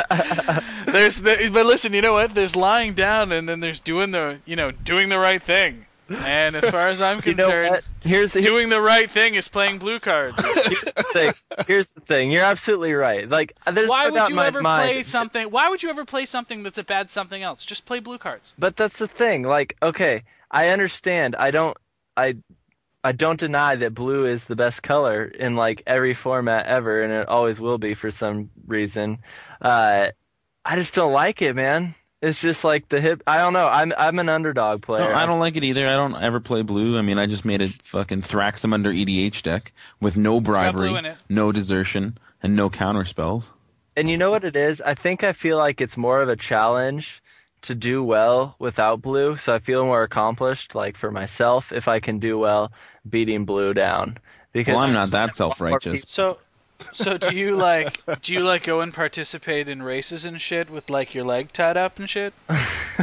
there's the, but listen, you know what? There's lying down and then there's doing the, you know, doing the right thing. And as far as I'm you know concerned, what? Here's, here's doing the right thing is playing blue cards. the thing. Here's the thing. You're absolutely right. Like, there's Why no would in you my ever mind. play something? Why would you ever play something that's a bad something else? Just play blue cards. But that's the thing. Like, okay, I understand. I don't. I. I don't deny that blue is the best color in like every format ever, and it always will be for some reason. Uh, I just don't like it, man. It's just like the hip. I don't know. I'm I'm an underdog player. No, player. I don't like it either. I don't ever play blue. I mean, I just made a fucking Thraximundar EDH deck with no bribery, no desertion, and no counter spells. And you know what it is? I think I feel like it's more of a challenge to do well without blue, so I feel more accomplished, like for myself, if I can do well beating blue down. Because Well, I'm not that self-righteous. So, so do you like do you like go and participate in races and shit with like your leg tied up and shit?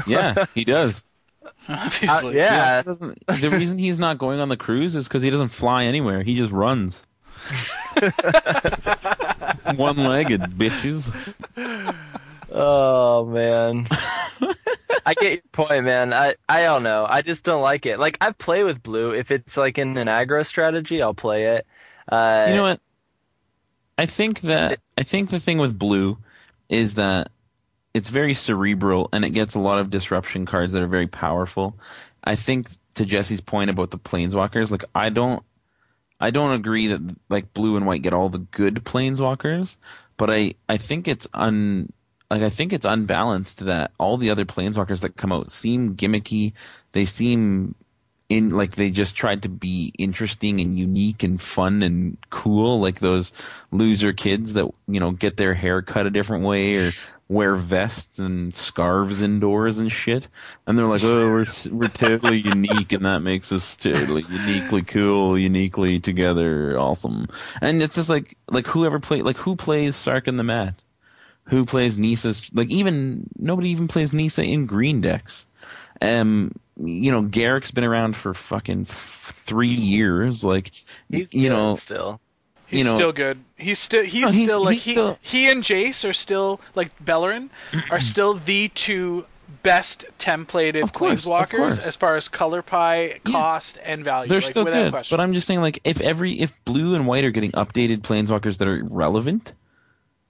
Yeah, he does. Obviously. Uh, yeah. He doesn't- the reason he's not going on the cruise is because he doesn't fly anywhere. He just runs. One-legged bitches. Oh man. I get your point, man. I, I don't know. I just don't like it. Like I play with blue. If it's like in an aggro strategy, I'll play it. Uh, You know what? I think that I think the thing with blue is that it's very cerebral and it gets a lot of disruption cards that are very powerful. I think to Jesse's point about the planeswalkers, like I don't I don't agree that like blue and white get all the good planeswalkers, but I I think it's un like I think it's unbalanced that all the other planeswalkers that come out seem gimmicky. They seem in like they just tried to be interesting and unique and fun and cool like those loser kids that you know get their hair cut a different way or wear vests and scarves indoors and shit. And they're like oh we're we're totally unique and that makes us totally uniquely cool uniquely together awesome. And it's just like like whoever play like who plays Sarkhan the Mad? Who plays Nissa's like even nobody even plays Nissa in green decks. Um, you know, Garruk's been around for fucking f- three years. Like, he's you know, still. He's you know- still good. He's still he's, No, he's- still like he's he, still- he and Jace are still like Beleren are still the two best templated Of course, planeswalkers as far as color pie, Yeah. cost, and value. they're like, still good. Question. But I'm just saying, like, if every if blue and white are getting updated planeswalkers that are relevant,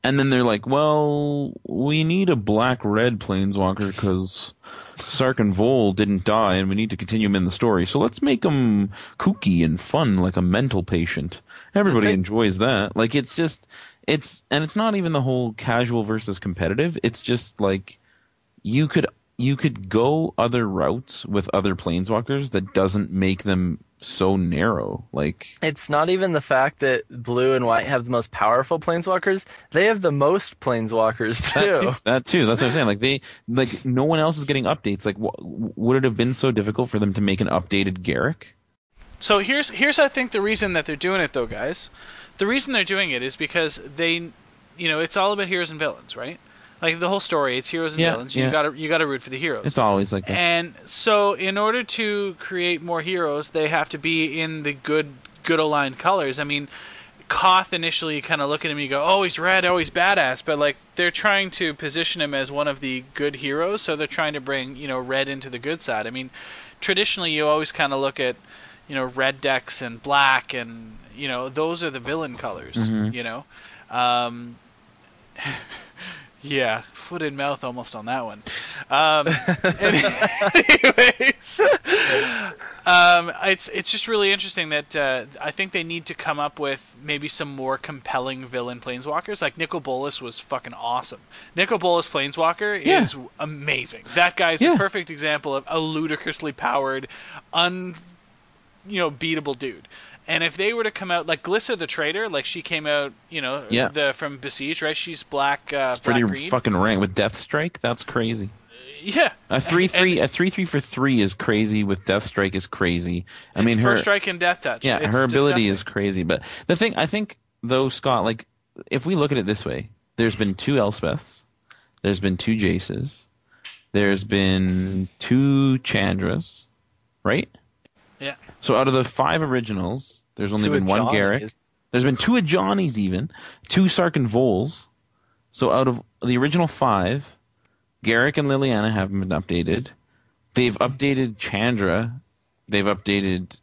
and then they're like, well, we need a black red planeswalker because Sarkhan Vol didn't die, and we need to continue him in the story. So let's make him kooky and fun, like a mental patient. Everybody enjoys that. Like, it's just it's and it's not even the whole casual versus competitive. It's just like you could you could go other routes with other planeswalkers that doesn't make them so narrow. Like It's not even the fact that blue and white have the most powerful planeswalkers. They have the most planeswalkers that too. too. That too. That's what I'm saying. Like they like no one else is getting updates. Like wh- would it have been so difficult for them to make an updated Garruk? So here's here's I think the reason that they're doing it though, guys. The reason they're doing it is because they, you know, it's all about heroes and villains, right? Like the whole story, it's heroes and Yeah, villains. yeah. You gotta you gotta root for the heroes. It's always like that. And so, in order to create more heroes, they have to be in the good, good aligned colors. I mean, Koth initially you kind of look at him, you go, "Oh, he's red, oh, he's badass," but like they're trying to position him as one of the good heroes, so they're trying to bring you know red into the good side. I mean, traditionally you always kind of look at you know red decks and black, and you know those are the villain colors. Mhm. You know. Um, yeah, foot in mouth almost on that one. Um, anyways, um, it's it's just really interesting that uh, I think they need to come up with maybe some more compelling villain planeswalkers. Like Nicol Bolas was fucking awesome. Nicol Bolas Planeswalker Yeah. is amazing. That guy's Yeah. a perfect example of a ludicrously powered, un, you know, beatable dude. And if they were to come out like Glissa the Traitor, like she came out, you know, Yeah. the from Besiege, right? She's black, uh, it's pretty black fucking rank with Death Strike. That's crazy. yeah. A three And- three a three three for three is crazy. With Death Strike is crazy. I mean, her First strike and death touch. yeah, It's her ability disgusting. is crazy. But the thing I think though, Scott, like if we look at it this way, there's been two Elspeths, there's been two Jaces, there's been two Chandras, right? Yeah. So out of the five originals, there's only Two been one Garruk. There's been two Ajanis even, two Sarkhan Vols. So out of the original five, Garruk and Liliana haven't been updated. They've updated Chandra. They've updated,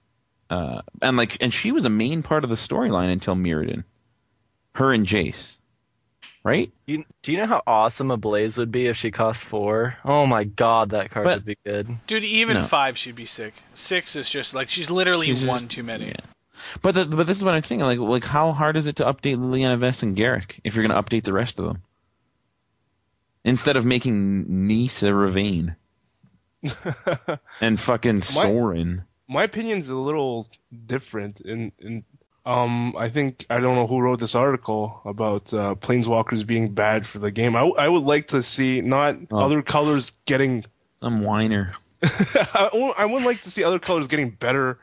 uh, and like, and she was a main part of the storyline until Mirrodin. Her and Jace, right? You, do you know how awesome Ablaze would be if she cost four? Oh my god, that card But- would be good. Dude, even No. five she'd be sick. Six is just like she's literally She's one just- too many. yeah. But the, but this is what I'm thinking. Like like how hard is it to update Liliana Vess and Garrick if you're going to update the rest of them instead of making Nissa Revane and fucking Sorin? my opinion's a little different in in um I think I don't know who wrote this article about uh, planeswalkers being bad for the game. I, w- I would like to see not Oh. other colors getting Some whiner. I, w- I would like to see other colors getting better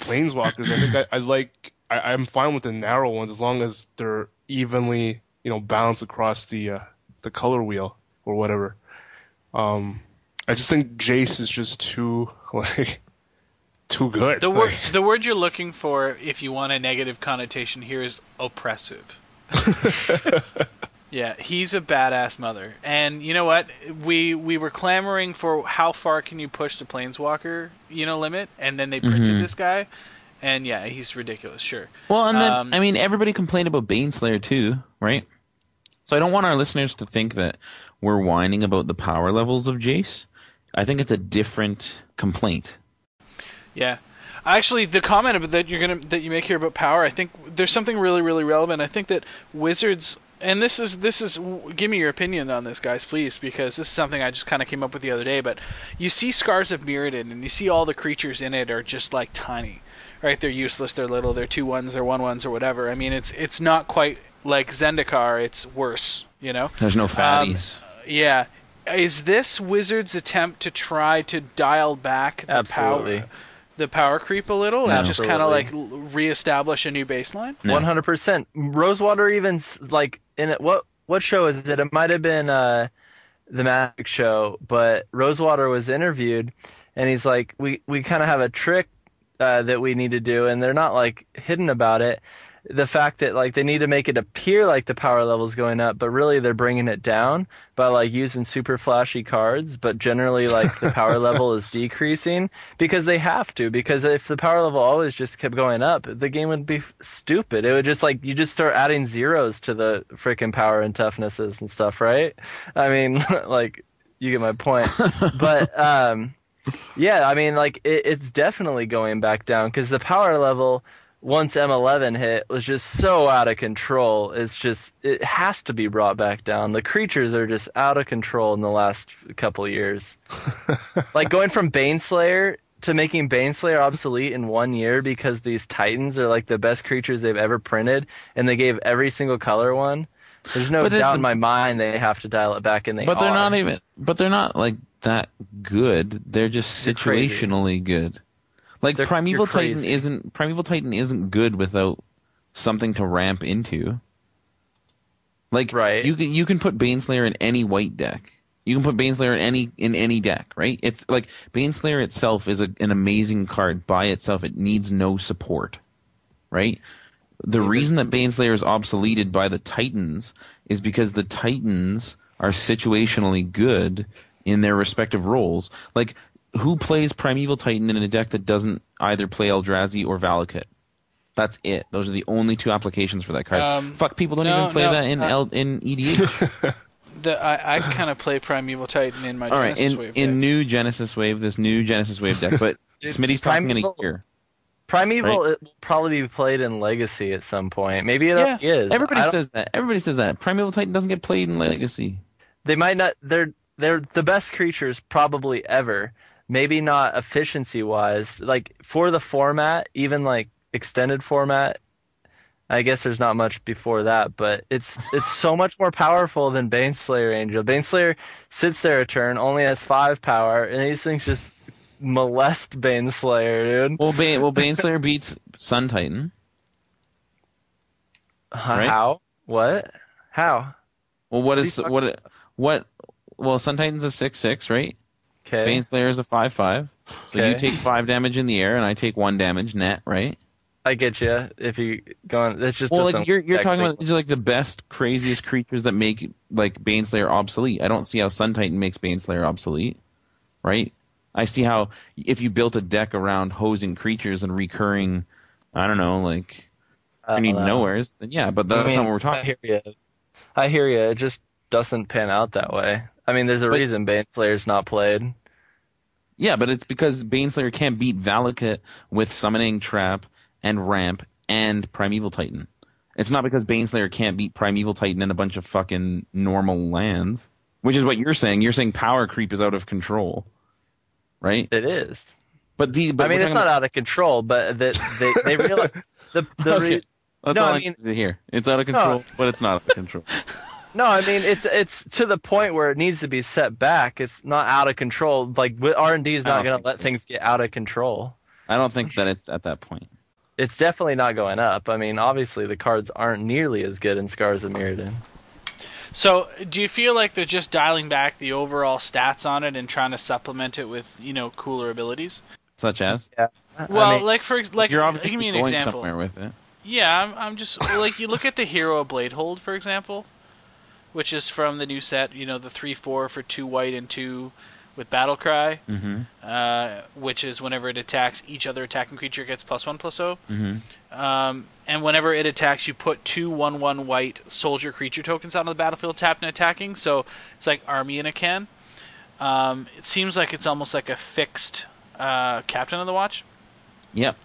planeswalkers. I think I, I like I, I'm fine with the narrow ones as long as they're evenly you know balanced across the uh, the color wheel or whatever. Um, I just think Jace is just too like too good. The word Like- the word you're looking for if you want a negative connotation here is oppressive. yeah, he's a badass mother. And you know what? We we were clamoring for how far can you push the planeswalker, you know, limit, and then they printed Mhm. this guy. And yeah, he's ridiculous, sure. Well, and then Um, I mean, everybody complained about Baneslayer too, right? So I don't want our listeners to think that we're whining about the power levels of Jace. I think it's a different complaint. Yeah. Actually, the comment that you're gonna that you make here about power, I think there's something really really relevant. I think that Wizards and this is this is give me your opinion on this, guys, please, because this is something I just kind of came up with the other day. But you see Scars of Mirrodin, and you see all the creatures in it are just like tiny, right? They're useless, they're little, they're two ones, they're one ones, or whatever. I mean, it's it's not quite like Zendikar, it's worse, you know. There's no Um, fatties. Yeah. Is this Wizards' attempt to try to dial back the Absolutely. power, the power creep a little, and just kind of like reestablish a new baseline? One hundred percent. Rosewater even like in it. What what show is it? It might have been uh, the Magic show, but Rosewater was interviewed, and he's like, we we kind of have a trick uh, that we need to do, and they're not like hidden about it. The fact that like they need to make it appear like the power level's going up, but really they're bringing it down by like using super flashy cards, but generally like the power level is decreasing because they have to. Because if the power level always just kept going up, the game would be f- stupid. It would just like you just start adding zeros to the freaking power and toughnesses and stuff, right? I mean, like you get my point. but um, yeah, I mean, like it, it's definitely going back down because the power level once M11 hit was just so out of control. It's just it has to be brought back down. The creatures are just out of control in the last f- couple years. like going from Baneslayer to making Baneslayer obsolete in one year because these Titans are like the best creatures they've ever printed, and they gave every single color one. There's no But it's- doubt in my mind they have to dial it back, and they but they're are. not even. But they're not like that good. They're just situationally good. Like They're- Primeval. Titan isn't Primeval Titan isn't good without something to ramp into. Like Right. you can you can put Baneslayer in any white deck. You can put Baneslayer in any in any deck, right? It's like Baneslayer itself is a, an amazing card by itself. It needs no support, right? The mm-hmm. reason that Baneslayer is obsoleted by the Titans is because the Titans are situationally good in their respective roles. Like, who plays Primeval Titan in a deck that doesn't either play Eldrazi or Valakut? That's it. Those are the only two applications for that card. Um, Fuck, people don't no, even play no, that in uh, L- in EDH. The, I, I kind of play Primeval Titan in my All right, Genesis in Wave in deck. new Genesis Wave, this new Genesis Wave deck, but Smitty's talking in a Primeval- year. Primeval Right. it will probably be played in Legacy at some point. Maybe it Yeah. is. Everybody says that. Everybody says that. Primeval Titan doesn't get played in Legacy. they might not. They're they're the best creatures probably ever. Maybe not efficiency wise. Like for the format, even like extended format. I guess there's not much before that, but it's it's so much more powerful than Baneslayer Angel. Baneslayer sits there a turn, only has five power, and these things just molest Baneslayer, dude. Well, Bane, well, Baneslayer beats Sun Titan. right? How? What? How? Well, what is what what? Well, Sun Titan's a six six, right? Okay. Baneslayer is a five five. So you take five damage in the air, and I take one damage net, right? I get you. If you go on, that's just Well, like you're you're talking about these are like the best, craziest creatures that make like Baneslayer obsolete. I don't see how Sun Titan makes Baneslayer obsolete, right? I see how if you built a deck around hosing creatures and recurring, I don't know, like I need nowheres, then yeah, but I that's mean, not what we're talking. I hear you. I hear you. It just doesn't pan out that way. I mean, there's a But- reason Baneslayer's not played. Yeah, but it's because Baneslayer can't beat Valakut with Summoning Trap and Ramp and Primeval Titan. It's not because Baneslayer can't beat Primeval Titan and a bunch of fucking normal lands, which is what you're saying. You're saying power creep is out of control, right? It is. But the but I mean, it's not out of control, but that they they realize the the Okay. re- That's No, all I I mean- hear. It's out of control, but it's not out of control. no. I mean, it's it's to the point where it needs to be set back. It's not out of control. Like R and D is not going to let so. things get out of control. I don't think that it's at that point. It's definitely not going up. I mean, obviously the cards aren't nearly as good in Scars of Mirrodin. So, do you feel like they're just dialing back the overall stats on it and trying to supplement it with, you know, cooler abilities? Such as Yeah. Well, I mean, like for like, you're give obviously me an going example. somewhere with it. Yeah, I'm, I'm just like you look at the hero of Bladehold, for example, which is from the new set. You know, the three four for two white and two with battle cry, Mm-hmm. uh, which is whenever it attacks, each other attacking creature gets plus one plus zero. Mm-hmm. Um, and whenever it attacks, you put two one one white soldier creature tokens onto the battlefield, tapped and attacking. So it's like army in a can. Um, it seems like it's almost like a fixed uh, captain of the watch. Yep.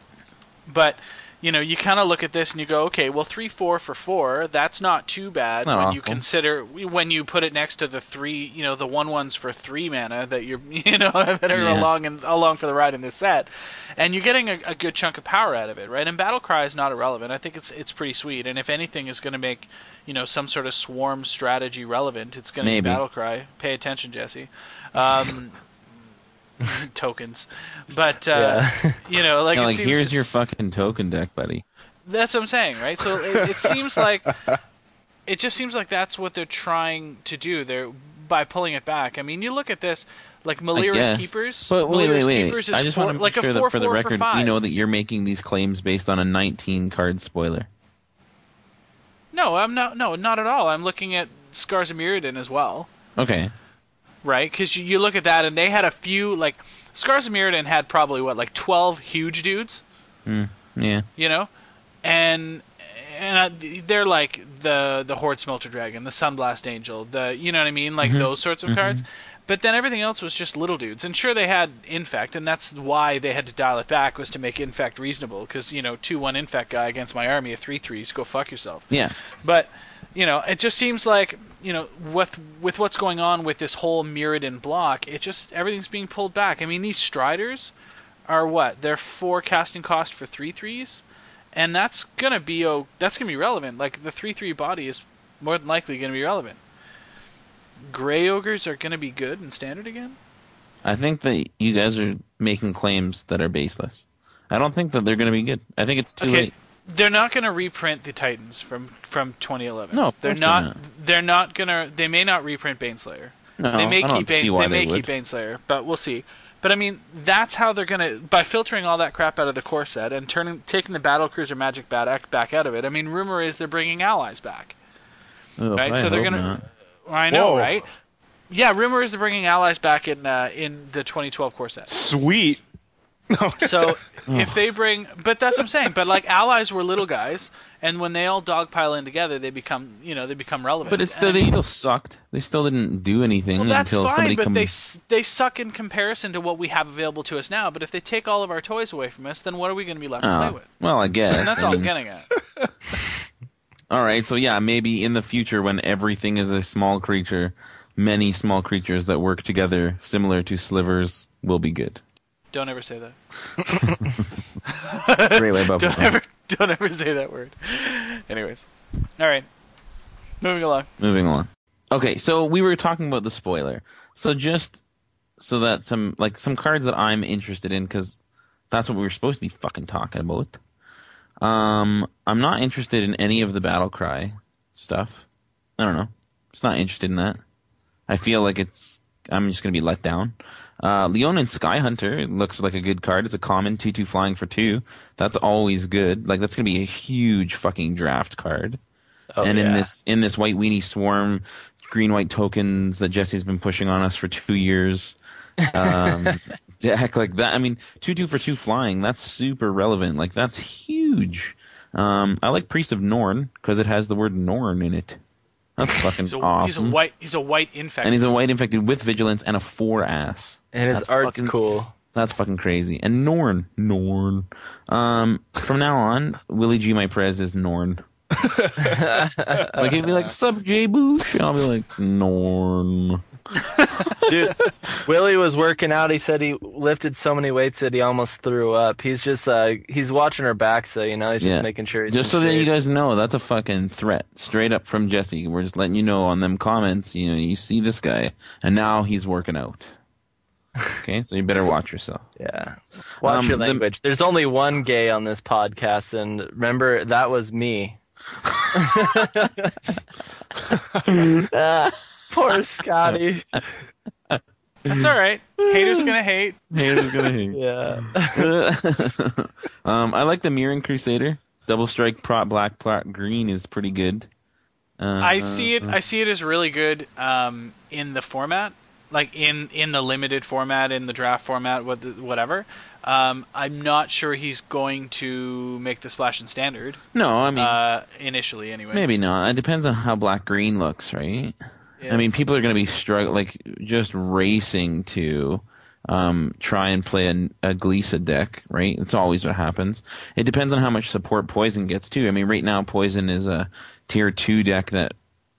But you know, you kind of look at this and you go, okay, well, three four for four, that's not too bad not when you consider when you put it next to the three, you know, the one ones for three mana that you're, you know, that are Yeah. along and along for the ride in this set, and you're getting a, a good chunk of power out of it, right? And battle cry is not irrelevant. I think it's it's pretty sweet, and if anything is going to make, you know, some sort of swarm strategy relevant, it's going to be battle cry. Pay attention, Jesse. Um, tokens, but uh, yeah. you know, like, Yeah, like here's your fucking token deck, buddy. that's what I'm saying, right? So it, it seems like it just seems like that's what they're trying to do. They're by pulling it back. I mean, you look at this, like Melira's. Keepers. But wait, Melira's wait, wait. I just four, want to make a sure that for the record, we know that you're making these claims based on a 19 card spoiler. No, I'm not. No, not at all. I'm looking at Scars of Mirrodin as well, Okay. Right? Because you, you look at that, and they had a few like Scars of Mirrodin had probably what like 12 huge dudes. Yeah. you know, and and uh, they're like the the Hoard-Smelter Dragon, the Sunblast Angel, the you know what I mean, like those sorts of cards. But then everything else was just little dudes, and sure they had Infect, and that's why they had to dial it back was to make Infect reasonable, because you know two one Infect guy against my army of three threes, go fuck yourself. Yeah. But you know, it just seems like you know with with what's going on with this whole Mirrodin block, it just everything's being pulled back. I mean, these Striders are what? They're four casting cost for three threes, and that's gonna be oh, that's gonna be relevant. Like the three three body is more than likely gonna be relevant. Gray ogres are gonna be good in standard again. I think that you guys are making claims that are baseless. I don't think that they're going to be good. I think it's too Okay. late. They're not going to reprint the Titans from from 2011. No, of they're course they're not. not. They're not gonna. They may not reprint Baneslayer. No, they may I don't keep see Bane, why they may they keep would. Baneslayer, but we'll see. But I mean, that's how they're gonna by filtering all that crap out of the core set and turning taking the battle cruiser magic back back out of it. I mean, rumor is they're bringing allies back. Ugh, right? I So they're gonna- not. I know, Whoa. right? Yeah, rumor is they're bringing allies back in uh, in the 2012 core set. Sweet. So if they bring, but that's what I'm saying. But like allies were little guys, and when they all dogpile in together, they become you know they become relevant. But it's And still I they mean, still sucked. They still didn't do anything well, that's until fine, somebody but come. they they suck in comparison to what we have available to us now. But if they take all of our toys away from us, then what are we going to be left to play Oh, with? well, I guess. And that's I all I'm getting at. All right, so yeah, maybe in the future when everything is a small creature, many small creatures that work together, similar to slivers, will be good. Don't ever say that. Bubba. Don't ever don't ever say that word. Anyways, all right, moving along. Moving on. Okay, so we were talking about the spoiler. So just so that some like some cards that I'm interested in because that's what we were supposed to be fucking talking about. Um, I'm not interested in any of the battle cry stuff. I don't know. Just not interested in that. I feel like it's. I'm just gonna be let down. Uh, Leonin Skyhunter looks like a good card. It's a common two-two flying for two. That's always good. Like that's gonna be a huge fucking draft card Oh, and in this in this white weenie swarm green white tokens that jesse's been pushing on us for two years um deck like that i mean two two for two flying that's super relevant like that's huge um i like priest of norn because it has the word norn in it that's fucking He's a, awesome he's a white he's a white infected. and he's a white infected with vigilance and a four ass and his That's art's fucking- cool. that's fucking crazy. And Norn, Norn. Um, from now on, Willie G. My Prez is Norn. like he'd be like, "Sup, J. Boosh," and I'll be like, "Norn." Dude, Willie was working out. He said he lifted so many weights that he almost threw up. He's just uh he's watching her back, so you know he's just making sure. He's Just so that you guys know, that's a fucking threat, straight up from Jesse. We're just letting you know on them comments. You know, you see this guy, and now he's working out. Okay, so you better watch yourself. Yeah. Watch Um, your the- language. There's only one gay on this podcast, and remember that was me. Poor Scotty. That's all right. Haters gonna hate. Haters gonna hate. Yeah. um, I like the Mirran Crusader. Double strike prot black plot green is pretty good. Uh, I see it. I see it as really good um, in the format, like in in the limited format, in the draft format, what whatever. Um, I'm not sure he's going to make the splash in standard No, I mean uh, initially, anyway. maybe not. It depends on how black green looks, right? Yeah. I mean, people are going to be struggling, like just racing to um, try and play a, a Glissa deck, right? It's always what happens. It depends on how much support Poison gets too. I mean, right now Poison is a tier two deck that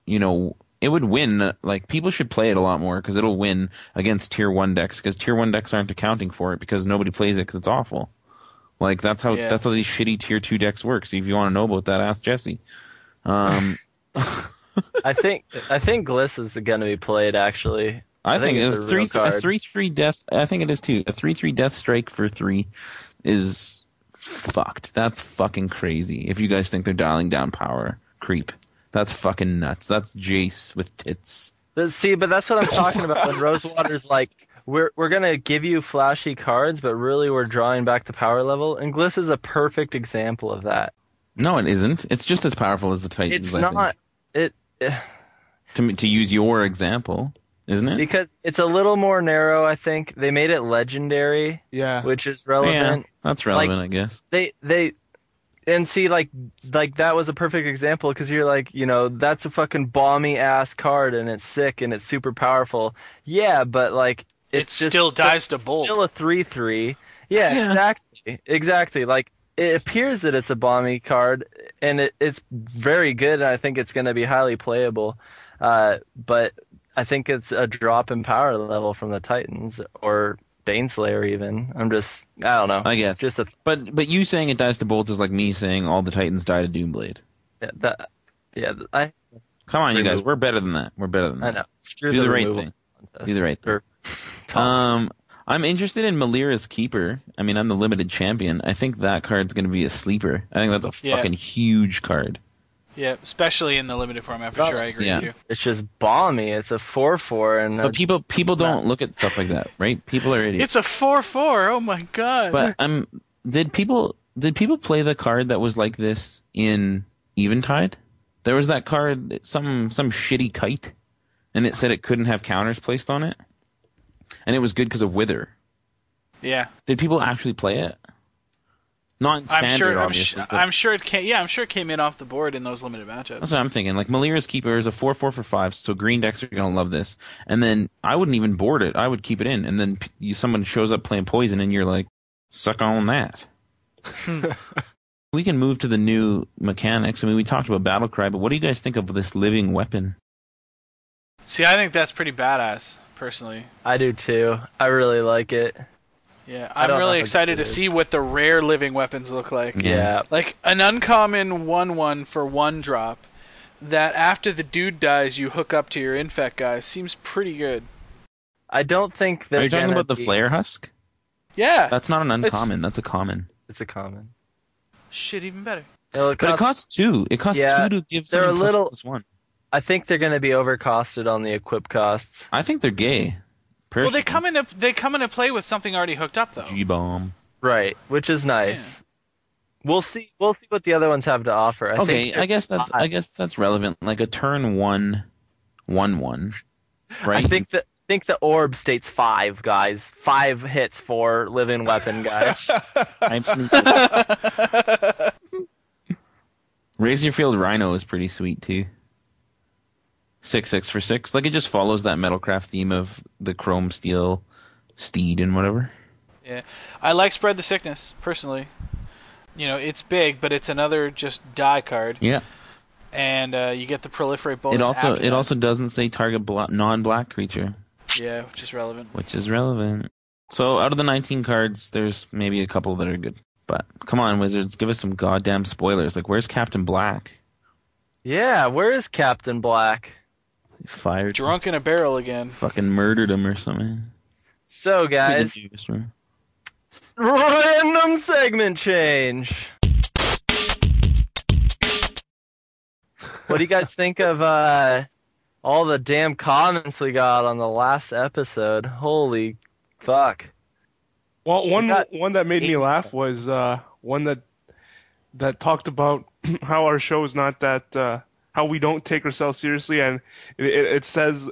you know it would win. Like people should play it a lot more because it'll win against tier one decks because tier one decks aren't accounting for it because nobody plays it because it's awful. Like that's how Yeah. that's how these shitty tier two decks work. So if you want to know about that, ask Jesse. Um, I think I think Gliss is going to be played actually. I, think, it's a three a three three death. I think it is too. A three three death strike for three is fucked. That's fucking crazy. If you guys think they're dialing down power creep, that's fucking nuts. That's Jace with tits. But see, but that's what I'm talking about when Rosewater's like, we're we're gonna give you flashy cards, but really we're drawing back the power level. And Gliss is a perfect example of that. No, it isn't. It's just as powerful as the Titans. It's I not it think. To to use your example, isn't it? because it's a little more narrow. I think they made it legendary, Yeah. which is relevant. yeah, relevant. that's relevant, I guess. They they and see like like that was a perfect example because you're like you know that's a fucking balmy ass card and it's sick and it's super powerful. Yeah, but like It it's just- still dies to it's bolt. Still a three three. Yeah, Yeah. exactly, exactly. Like it appears that it's a balmy card and it, it's very good and I think it's going to be highly playable. Uh, but I think it's a drop in power level from the Titans or Baneslayer even. I'm just I don't know. I guess. just a But but you saying it dies to bolt is like me saying all the Titans die to Doomblade. Yeah, that, yeah, I Come on, you guys. We're better than that. We're better than I that. know. Screw Do the right thing. contest. Do the right thing. Or- Um, I'm interested in Melira's keeper. I mean, I'm the limited champion. I think that card's going to be a sleeper. I think that's a Yeah. fucking huge card. Yeah, especially in the limited format for sure. I agree Yeah. with you. It's just balmy. It's a four four, and But people people don't look at stuff like that, right? People are idiots. It's a four four. Oh my god. But um, did people did people play the card that was like this in Eventide? There was that card, some some shitty kite, and it said it couldn't have counters placed on it, and it was good because of wither. yeah, Did people actually play it? Not in standard, I'm sure. I'm, obviously. but I'm sure it came. Yeah, I'm sure it came in off the board in those limited matchups. that's what I'm thinking. Like Melira's keeper is a four four for five, so green decks are gonna love this. And then I wouldn't even board it; I would keep it in. And then you, someone shows up playing poison, and you're like, suck on that. we can move to the new mechanics. I mean, we talked about battle cry, but what do you guys think of this living weapon? See, I think that's pretty badass, personally. I do too. I really like it. Yeah, I I'm really excited to see what the rare living weapons look like. Yeah. Like an uncommon one one for one drop that after the dude dies you hook up to your infect guy seems pretty good. I don't think that. Are you talking about the Flayer Husk? Yeah. That's not an uncommon. That's a common. It's a common. Shit even better. It'll But it costs two. It costs Yeah, two to give they're a someone plus little- plus one. I think they're going to be overcosted on the equip costs. I think they're gay. Well, they come into they come into play with something already hooked up though. G bomb. Right, which is nice. Yeah. We'll see. We'll see what the other ones have to offer. I okay, think I guess that's I guess that's relevant. Like a turn one, one one, right? I think that think the orb states five guys. Five hits for living weapon guys. I- Razorfield Rhino is pretty sweet too. Six six for six. Like it just follows that metalcraft theme of the chrome steel steed and whatever. Yeah. I like spread the sickness personally. You know, it's big, but it's another just die card, Yeah. and uh, you get the proliferate bonus. It also after it that. also doesn't say target bla- non-black creature, yeah, which is relevant. which is relevant. So out of the 19 cards, there's maybe a couple that are good. But come on, Wizards, give us some goddamn spoilers. Like, where's Captain Black? yeah, where is Captain Black? Fired. Drunk in a barrel again. Fucking murdered him or something. So guys, Good news, bro. random segment change. What do you guys think of uh, all the damn comments we got on the last episode? Holy fuck! Well, one got one that made me 80%. laugh was uh, one that that talked about how our show is not that uh, how we don't take ourselves seriously, and it, it, it says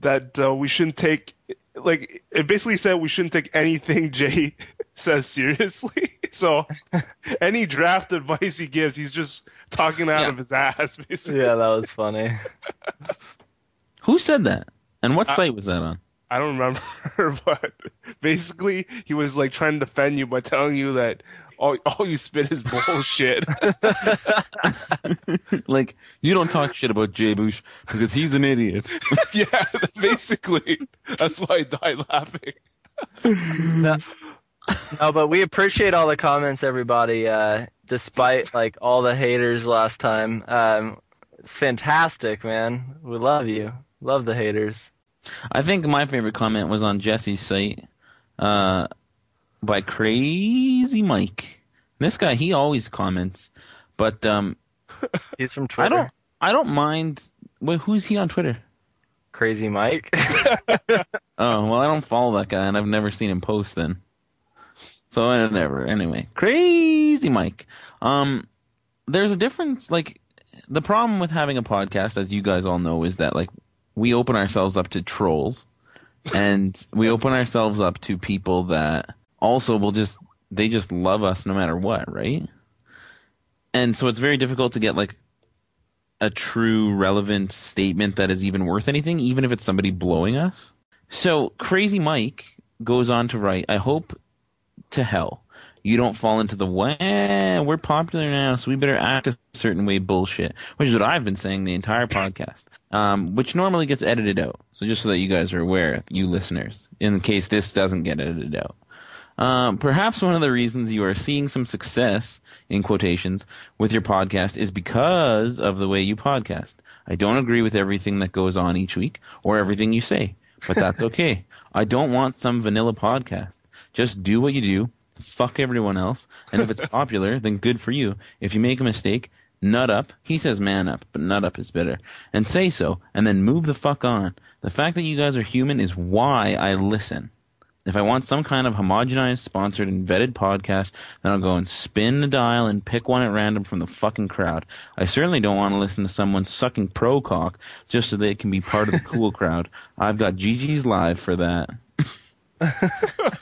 that uh, we shouldn't take like it basically said we shouldn't take anything Jay says seriously. So any draft advice he gives, he's just talking out Yeah. of his ass. Basically, Yeah, that was funny. Who said that? And what Uh, site was that on? I don't remember, but basically he was like trying to defend you by telling you that all all you spit is bullshit. like, you don't talk shit about Jay Bush because he's an idiot. yeah, basically. That's why I died laughing. No, but we appreciate all the comments, everybody. Uh, despite like all the haters last time, um, fantastic, man. We love you. Love the haters. I think my favorite comment was on Jesse's site uh, by Crazy Mike. This guy, he always comments, but um, He's from Twitter. I don't, I don't mind. Wait, who's he on Twitter? Crazy Mike. Oh well, I don't follow that guy, and I've never seen him post then. So I never. Anyway, crazy Mike. Um, there's a difference. Like the problem with having a podcast, as you guys all know, is that like we open ourselves up to trolls, and we open ourselves up to people that also will just they just love us no matter what, right? And so it's very difficult to get like a true relevant statement that is even worth anything, even if it's somebody blowing us. So Crazy Mike goes on to write, I hope to hell you don't fall into the "Wah, we're popular now, so we better act a certain way bullshit, which is what I've been saying the entire podcast, um, which normally gets edited out. So just so that you guys are aware, you listeners, in case this doesn't get edited out. Um, perhaps one of the reasons you are seeing some success, in quotations, with your podcast is because of the way you podcast. I don't agree with everything that goes on each week or everything you say, but that's okay. I don't want some vanilla podcast. Just do what you do, fuck everyone else, and if it's popular, then good for you. If you make a mistake, nut up. He says man up, but nut up is better. And say so, and then move the fuck on. The fact that you guys are human is why I listen. If I want some kind of homogenized, sponsored, and vetted podcast, then I'll go and spin the dial and pick one at random from the fucking crowd. I certainly don't want to listen to someone sucking pro cock just so they can be part of the cool crowd. I've got GG's live for that.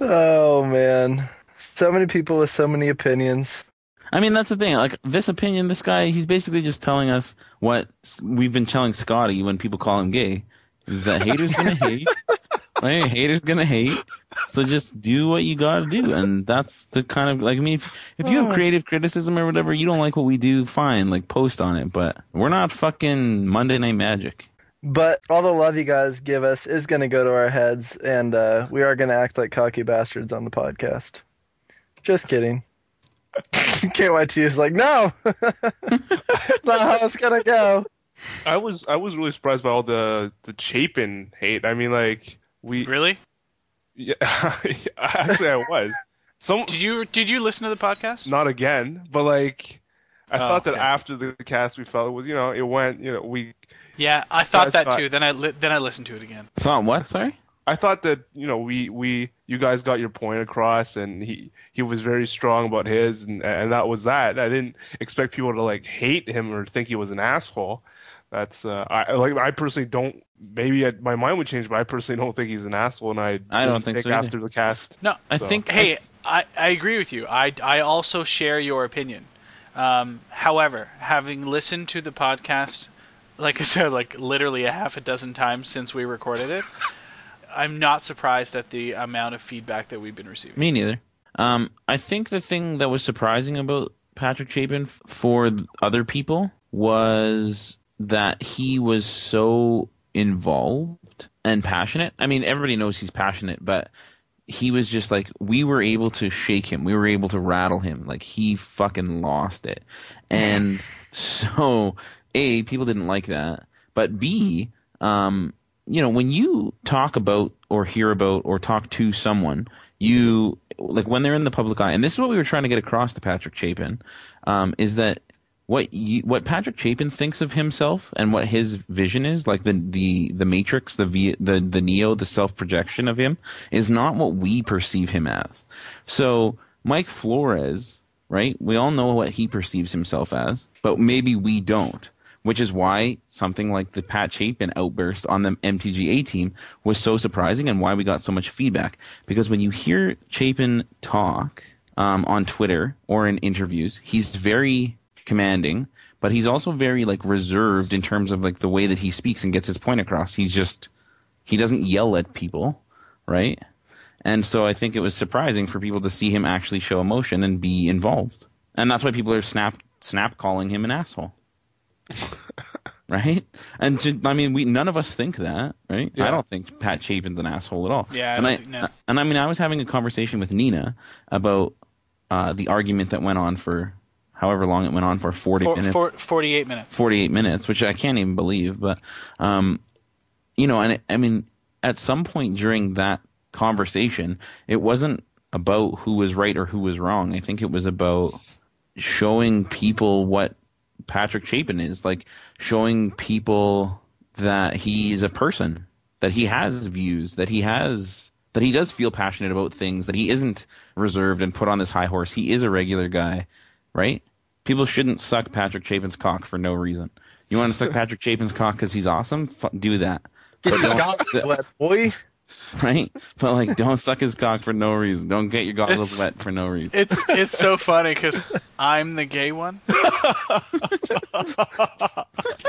Oh man, so many people with so many opinions. I mean, that's the thing. Like this opinion, this guy, he's basically just telling us what we've been telling Scotty when people call him gay. Is that haters gonna hate? Right? Haters gonna hate. So just do what you gotta do, and that's the kind of like. I mean, if if you have creative criticism or whatever, you don't like what we do, fine, like post on it. But we're not fucking Monday Night Magic. But all the love you guys give us is to go to our heads, and uh, we are to act like cocky bastards on the podcast. Just kidding. To use like, no, that's not how it's gonna go. I was I was really surprised by all the the Chapin hate. I mean, like we Really? yeah, actually I was some Did you did you listen to the podcast? not again, but like I Oh, thought that okay. after the cast we felt it was you know it went you know we Yeah, I thought that not- too. Then I li- then I listened to it again. Thought what? Sorry. I thought that you know we we you guys got your point across and he he was very strong about his and and that was that. I didn't expect people to like hate him or think he was an asshole. That's uh, I like I personally don't. Maybe I, my mind would change, but I personally don't think he's an asshole. And I I don't didn't think so either. after the cast. No, I So- think. Hey, I, I agree with you. I, I also share your opinion. Um, however, having listened to the podcast, like I said, like literally a half a dozen times since we recorded it, I'm not surprised at the amount of feedback that we've been receiving. Me neither. Um, I think the thing that was surprising about Patrick Chapin f- for other people was that he was so involved and passionate. I mean, everybody knows he's passionate, but he was just like we were able to shake him. We were able to rattle him. Like he fucking lost it. And so, A, people didn't like that. But B, um, you know, when you talk about or hear about or talk to someone, you like when they're in the public eye, and this is what we were trying to get across to Patrick Chapin, um, is that what you, what Patrick Chapin thinks of himself and what his vision is, like the the the Matrix, the v, the the Neo, the self projection of him, is not what we perceive him as. So Mike Flores, right? We all know what he perceives himself as, but maybe we don't. Which is why something like the Pat Chapin outburst on the MTGA team was so surprising and why we got so much feedback. Because when you hear Chapin talk um, on Twitter or in interviews, he's very commanding, but he's also very like reserved in terms of like the way that he speaks and gets his point across. He's just he doesn't yell at people, right? And so I think it was surprising for people to see him actually show emotion and be involved. And that's why people are snap snap calling him an asshole. right? And to, I mean, we none of us think that, right? I don't think Pat Chapin's an asshole at all. Yeah, I and don't I think- no. and I mean, I was having a conversation with Nina about uh, the argument that went on for however long it went on for forty For, minutes. for 48 minutes. 48 minutes, which I can't even believe. But, um, you know, and it, I mean, at some point during that conversation, it wasn't about who was right or who was wrong. I think it was about showing people what Patrick Chapin is, like showing people that he's a person, that he has views, that he has. That he does feel passionate about things, that he isn't reserved and put on this high horse. He is a regular guy, right? People shouldn't suck Patrick Chapin's cock for no reason. You want to suck Patrick Chapin's cock because he's awesome? F- do that, Get your don't- wet, boy. right? But like, don't suck his cock for no reason. Don't get your goggles It's- wet for no reason. It's it's so funny because I'm the gay one.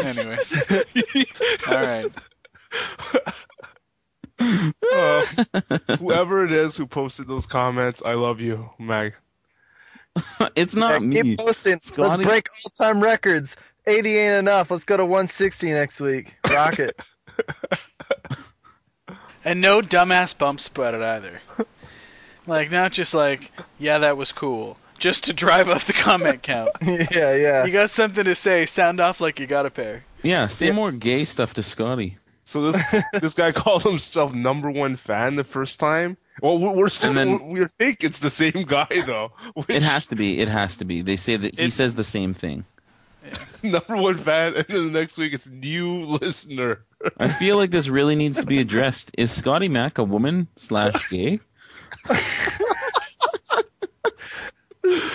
Anyways, all right. Uh, whoever it is who posted those comments, I love you, Mag. it's not Yeah, me. keep posting. Scotty- Let's break all-time records. 80 ain't enough. Let's go to 160 next week. Rock it. And no dumbass bumps about it either. Like not just like, yeah, that was cool, just to drive up the comment count. yeah, yeah. You got something to say? Sound off like you got a pair. Yeah, say more gay stuff to Scotty. So this this guy called himself number one fan the first time. Well, we're we're, then- we think it's the same guy though. Which, It has to be. It has to be. They say that he says the same thing. number one fan, and then the next week it's new listener. I feel like this really needs to be addressed. Is Scotty Mac a woman slash gay?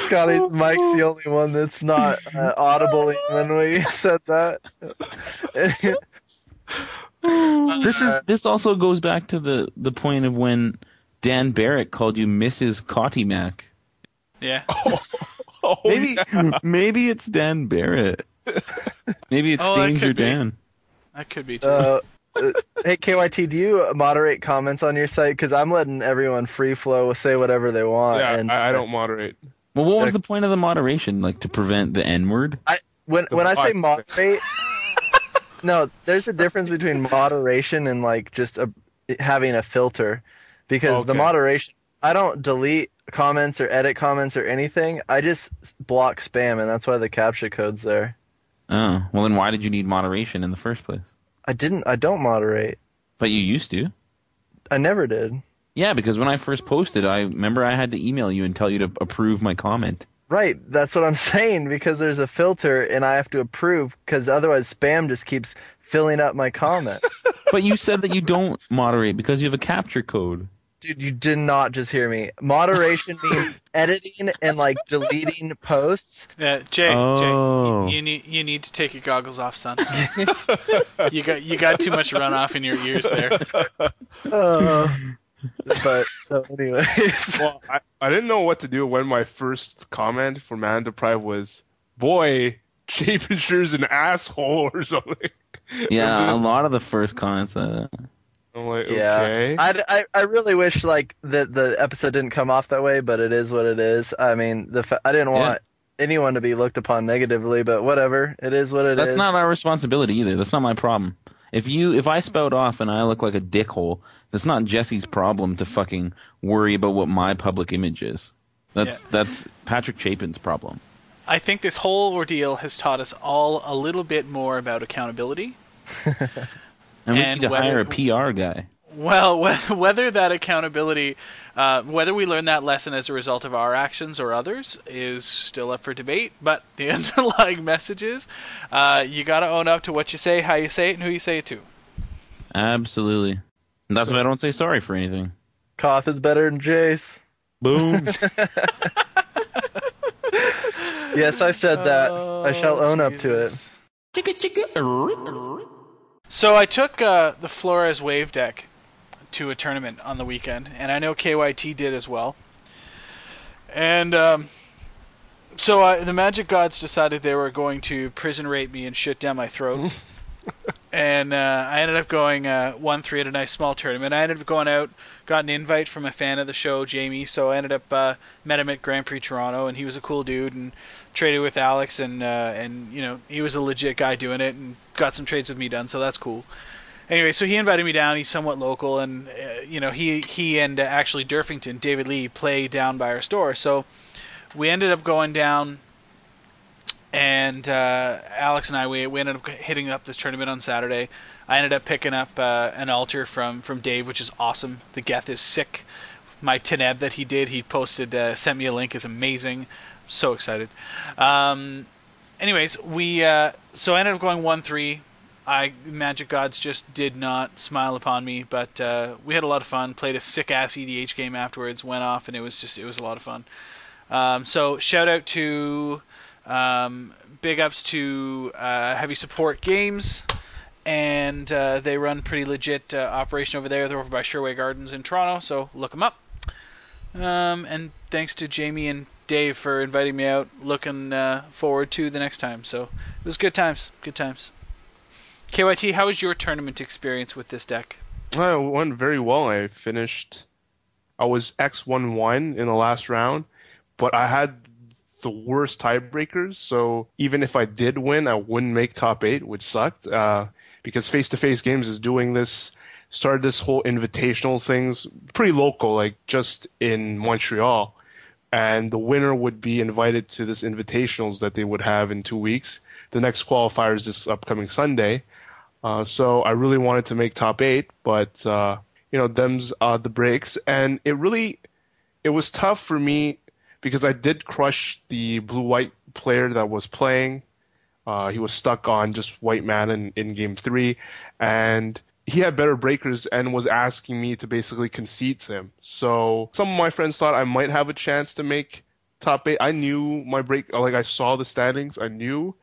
Scotty's Mike's the only one that's not uh, audible when we said that. This is this also goes back to the the point of when Dan Barrett called you Mrs. Cotty Mac. Yeah. Oh, Maybe yeah. maybe it's Dan Barrett. Maybe it's Oh, that Danger could. Dan. That could be too. uh, uh, hey KYT, do you moderate comments on your site? Because I'm letting everyone free flow, say whatever they want. yeah, and I, I don't moderate. Well, what was the point of the moderation? Like to prevent the N word? when The when I say moderate, no, there's a difference between moderation and like just a, having a filter, because the moderation, I don't delete comments or edit comments or anything. I just block spam, and that's why the captcha code's there. Oh, well then why did you need moderation in the first place? I didn't. I don't moderate. But you used to. I never did. Yeah, because when I first posted, I remember I had to email you and tell you to approve my comment. Right, that's what I'm saying because there's a filter and I have to approve because otherwise spam just keeps filling up my comment. But you said that you don't moderate because you have a capture code. Dude, you did not just hear me. Moderation means editing and like deleting posts. Yeah, Jay, Oh. Jay, you, you need you need to take your goggles off, son. you got you got too much runoff in your ears there. Uh, but so anyways, Well, I, I didn't know what to do when my first comment for Man Deprived was, "Boy, Chapin sure's an asshole" or something. Yeah, a lot of the first comments. Uh, I'm like, yeah, okay. I, I, I really wish like that the episode didn't come off that way, but it is what it is. I mean, the fa- I didn't want anyone to be looked upon negatively, but whatever, it is what it is. that's not our responsibility either. That's not my problem. If you if I spout off and I look like a dickhole, that's not Jesse's problem to fucking worry about what my public image is. That's that's Patrick Chapin's problem. I think this whole ordeal has taught us all a little bit more about accountability. And we And need to whether- hire a PR guy. Well, whether that accountability, uh, whether we learn that lesson as a result of our actions or others, is still up for debate. But the underlying message is, uh, you got to own up to what you say, how you say it, and who you say it to. Absolutely. And that's why I don't say sorry for anything. Koth is better than Jace. Boom. Yes, I said that. I shall Oh, own up to it. So I took uh, the Flores Wave deck to a tournament on the weekend, and I know KYT did as well. And um, so I, the Magic Gods decided they were going to prison rape me and shit down my throat. and uh, I ended up going uh, one three at a nice small tournament. I ended up going out, got an invite from a fan of the show, Jamie. So I ended up uh, met him at Grand Prix Toronto, and he was a cool dude, and traded with Alex, and uh, and you know he was a legit guy doing it, and got some trades with me done. So that's cool. Anyway, so he invited me down. He's somewhat local, and uh, you know he he and uh, actually Durfington, David Lee, play down by our store. So we ended up going down and uh, Alex and I we, we ended up hitting up this tournament on Saturday. I ended up picking up uh, an altar from from Dave, which is awesome. The Geth is sick. My Teneb that he did, he posted, uh, sent me a link, is amazing. So excited. Um, anyways, we uh, so I ended up going one three. I Magic Gods just did not smile upon me, but uh, we had a lot of fun. Played a sick ass EDH game afterwards. Went off, and it was just it was a lot of fun. Um, so shout out to um, big ups to uh, Heavy Support Games, and uh, they run pretty legit uh, operation over there. They're over by Sherway Gardens in Toronto, so look them up. Um, and thanks to Jamie and Dave for inviting me out. Looking uh, forward to the next time. So it was good times. Good times. KYT, how was your tournament experience with this deck? Well, it went very well. I finished. I was X one one in the last round, but I had the worst tiebreakers. So even if I did win, I wouldn't make top eight, which sucked. Uh, because face to face games is doing this. Started this whole invitational things pretty local, like just in Montreal, and the winner would be invited to this invitationals that they would have in two weeks. The next qualifier is this upcoming Sunday. Uh, so I really wanted to make top eight, but uh, you know, them's uh, the breaks, and it really it was tough for me because I did crush the blue white player that was playing. Uh, he was stuck on just white man in, in game three, and he had better breakers and was asking me to basically concede to him. So some of my friends thought I might have a chance to make top eight. I knew my break, like I saw the standings. I knew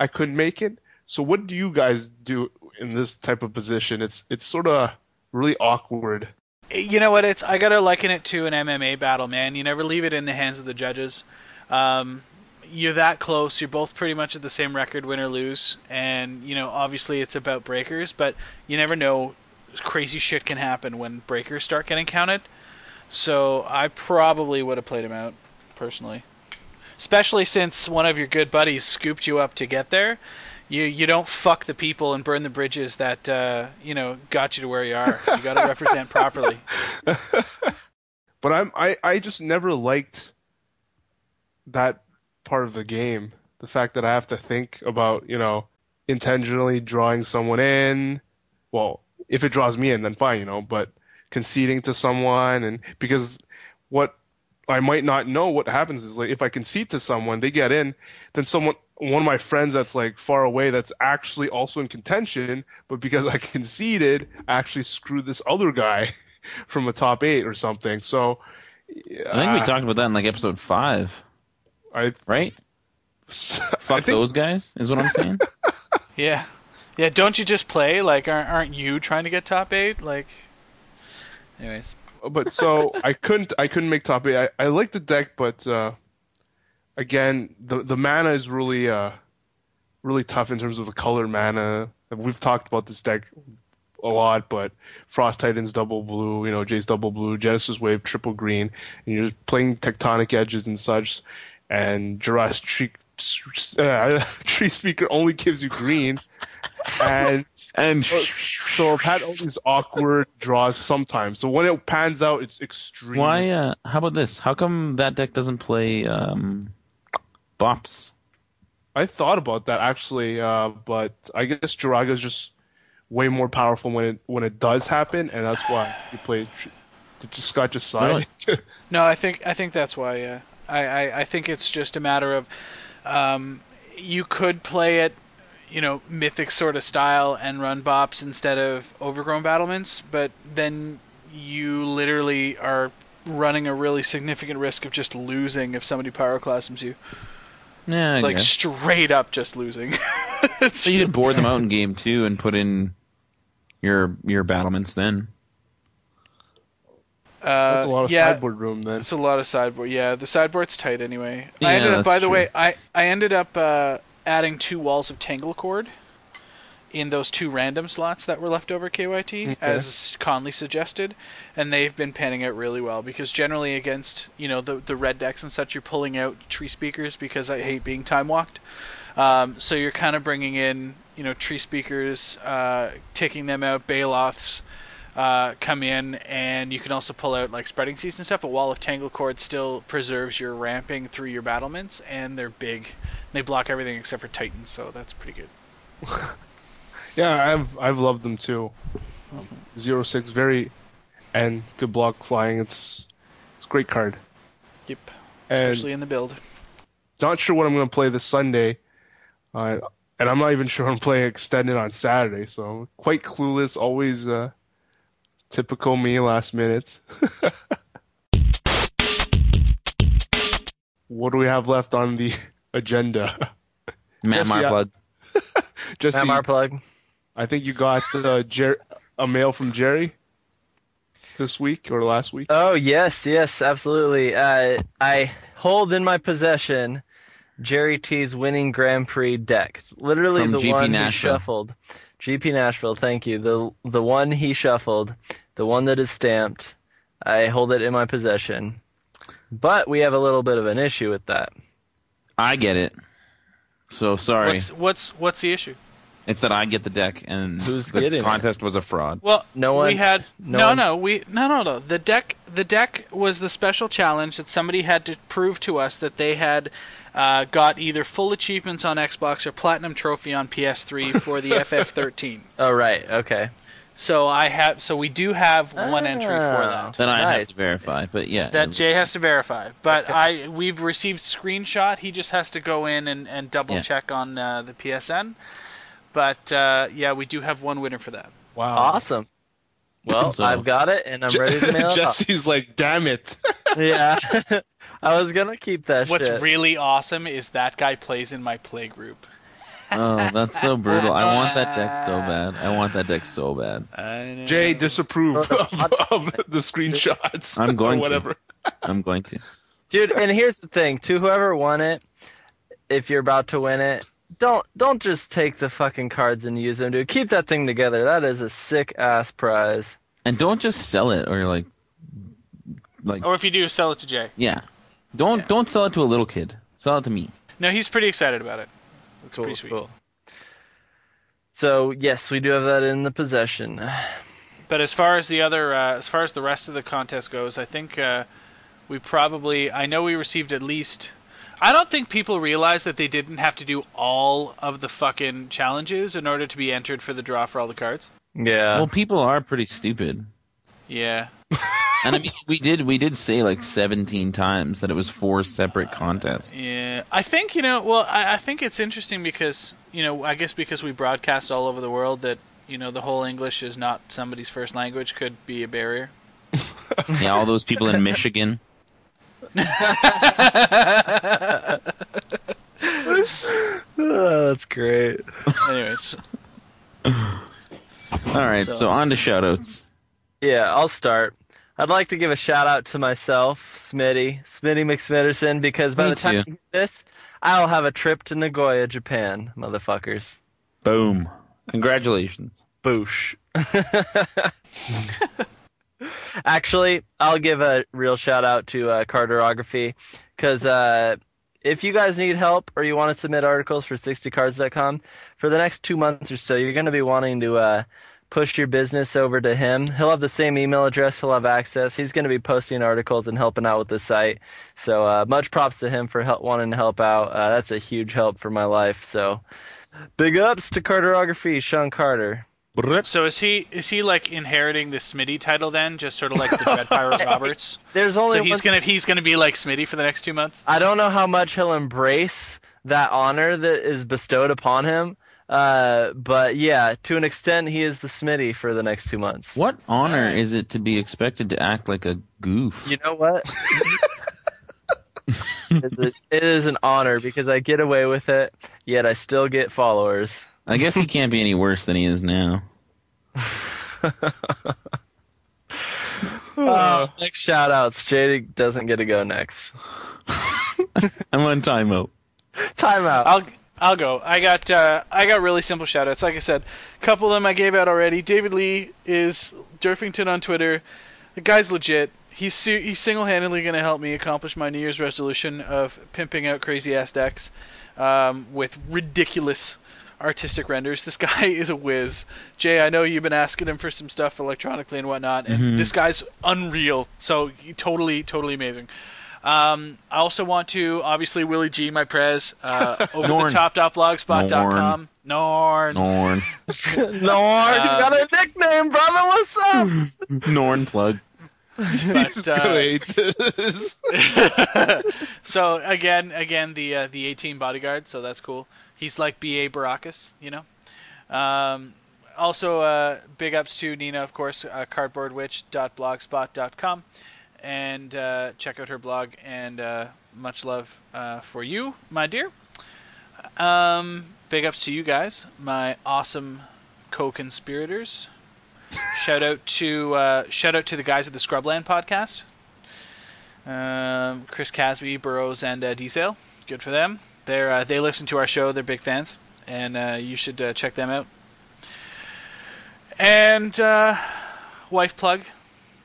I couldn't make it. So what do you guys do in this type of position? It's it's sort of really awkward. You know what? It's I gotta liken it to an MMA battle, man. You never leave it in the hands of the judges. Um, you're that close. You're both pretty much at the same record, win or lose. And you know, obviously, it's about breakers, but you never know. Crazy shit can happen when breakers start getting counted. So I probably would have played him out, personally. Especially since one of your good buddies scooped you up to get there. You you don't fuck the people and burn the bridges that uh, you know got you to where you are. You got to represent properly. But I'm I, I just never liked that part of the game. The fact that I have to think about, you know, intentionally drawing someone in. Well, if it draws me in, then fine, you know, but conceding to someone and because what I might not know what happens is like if I concede to someone, they get in, then someone one of my friends that's like far away that's actually also in contention, but because I conceded, I actually screwed this other guy from a top eight or something. So I think we uh, talked about that in like episode five, I right? Fuck Fuck those guys is what I'm saying. Yeah, yeah. Don't you just play? Like, aren't aren't you trying to get top eight? Like, anyways. but so I couldn't I couldn't make top eight. I, I like the deck, but uh, again, the the mana is really uh really tough in terms of the color mana. We've talked about this deck a lot, but Frost Titans double blue, you know, Jace double blue, Genesis Wave triple green, and you're playing Tectonic Edges and such, and Jurassic Tree, uh, Tree Speaker only gives you green, and And so I've had all these awkward draws sometimes. So when it pans out, it's extreme. why? Uh, how about this? How come that deck doesn't play um, bops? I thought about that actually, uh, but I guess Joraga is just way more powerful when it when it does happen, and that's why you play. Did just Scott just sigh? No, I think I think that's why. Yeah, I I, I think it's just a matter of, um, you could play it, you know, mythic sort of style and run bops instead of overgrown battlements, but then you literally are running a really significant risk of just losing if somebody pyroclasms you. Yeah, I like guess. straight up just losing. So you could board them out in game two and put in your your battlements then. Uh, That's a lot of yeah, sideboard room then. It's a lot of sideboard. Yeah, the sideboard's tight anyway. Yeah, I ended up, that's by the way, I I ended up uh, adding two walls of Tanglecord in those two random slots that were left over KYT, Okay. as Conley suggested, and they've been panning out really well because generally against you know the the red decks and such, you're pulling out tree speakers because I hate being time walked. Um, so you're kind of bringing in you know tree speakers, uh, taking them out, Baloths uh, come in, and you can also pull out like spreading seeds and stuff. But Wall of Tanglecord still preserves your ramping through your battlements, and they're big. They block everything except for Titans, so that's pretty good. Yeah, I've I've loved them too. Um, Zero six, very, and good block flying. It's it's a great card. Yep, And- especially in the build. Not sure what I'm going to play this Sunday, uh, and I'm not even sure I'm playing extended on Saturday. So quite clueless. Always uh, typical me last minute. what do we have left on the agenda? Matt Jesse, Marr plug. Jesse, Matt Marr plug. I think you got uh, Jer- a mail from Jerry this week or last week. Oh yes, yes, absolutely. Uh, I hold in my possession Jerry T's winning Grand Prix deck. Literally From the GP one he shuffled. GP Nashville, thank you. The the one he shuffled, the one that is stamped. I hold it in my possession. But we have a little bit of an issue with that. I get it. So sorry. What's what's what's the issue? It's that I get the deck, and Who's the getting it? contest was a fraud. Well, No one. we had no no, one- no, we no, no, no. The deck, the deck was the special challenge that somebody had to prove to us that they had uh, got either full achievements on Xbox or platinum trophy on PS3 for the FF13. Oh right, okay. So I have, so we do have one entry for Ah. that. Then I have to verify, but yeah. That Jay has to verify, but I we've received screenshot. He just has to go in and, and double Yeah. check on uh, the PSN. But uh, yeah, we do have one winner for that. Wow. Awesome. Well, So- I've got it, and I'm ready to mail it off. Jesse's like, damn it. Yeah, I was gonna keep that What's shit. really awesome is that guy plays in my play group. oh, that's so brutal. I want that deck so bad. I want that deck so bad. Jay, disapprove of, of the screenshots. I'm going or to. whatever. I'm going to. Dude, and here's the thing: to whoever won it, if you're about to win it, don't don't just take the fucking cards and use them, dude. Keep that thing together. That is a sick ass prize. And don't just sell it or like like Or if you do, sell it to Jay. yeah. Don't don't sell it to a little kid. Sell it to me. No, he's pretty excited about it. Looks Cool, pretty sweet. cool. So yes, we do have that in the possession. But as far as the other, uh, as far as the rest of the contest goes, I think uh, we probably. I know we received at least. I don't think people realize that they didn't have to do all of the fucking challenges in order to be entered for the draw for all the cards. Yeah. Well, people are pretty stupid. Yeah. And I mean, we did we did say like 17 times that it was four separate contests. Yeah, I think you know. Well, I, I think it's interesting because you know, I guess because we broadcast all over the world, that you know, the whole English is not somebody's first language could be a barrier. Yeah, all those people in Michigan. Oh, that's great. Anyways, All right, so, So- on to shoutouts. Yeah, I'll start. I'd like to give a shout out to myself, Smitty, Smitty McSmitterson, because by Me the time too. this, I'll have a trip to Nagoya, Japan, motherfuckers. Boom. Congratulations. Boosh. Actually, I'll give a real shout out to uh, Cartography because uh, if you guys need help or you want to submit articles for 60cards.com, for the next two months or so, you're going to be wanting to uh, push your business over to him. He'll have the same email address, he'll have access. He's going to be posting articles and helping out with the site. So, uh, much props to him for help, wanting to help out. Uh, that's a huge help for my life. So, big ups to Cartography, Sean Carter. so is he is he like inheriting the Smitty title then, just sort of like the Dread Pirate Roberts? There's only So he's one gonna he's gonna be like Smitty for the next two months. I don't know how much he'll embrace that honor that is bestowed upon him. Uh, but yeah, to an extent, he is the Smitty for the next two months. What honor is it to be expected to act like a goof? You know what? It's a- it is an honor because I get away with it, yet I still get followers. I guess he can't be any worse than he is now. Oh, next shout outs. Jay doesn't get to go next. I'm on timeout. Timeout. I'll I'll go. I got uh, I got really simple shoutouts. Like I said, a couple of them I gave out already. David Lee is Durfington on Twitter. The guy's legit. He's he's single-handedly going to help me accomplish my New Year's resolution of pimping out crazy ass decks um, with ridiculous artistic renders. This guy is a whiz. Jay, I know you've been asking him for some stuff electronically and whatnot, and this guy's unreal. So totally, totally amazing. Um, I also want to obviously Willie G, my prez, uh, over Norn. the top.blogspot.com. Norn. Norn. Lord, you got a nickname, brother. What's up? Norn plug. But, uh, Wait, this. so again, again the uh, the 18 bodyguard, so that's cool. He's like B.A. Baracus, you know. Um, also, uh, big ups to Nina, of course, uh, cardboardwitch.blogspot.com, and uh, check out her blog. And uh, much love uh, for you, my dear. Um, big ups to you guys, my awesome co-conspirators. shout out to uh, shout out to the guys at the Scrubland podcast. Um, Chris Casby, Burrows, and uh, Diesel. Good for them. They're uh, they listen to our show. They're big fans, and uh, you should uh, check them out. And uh, wife plug.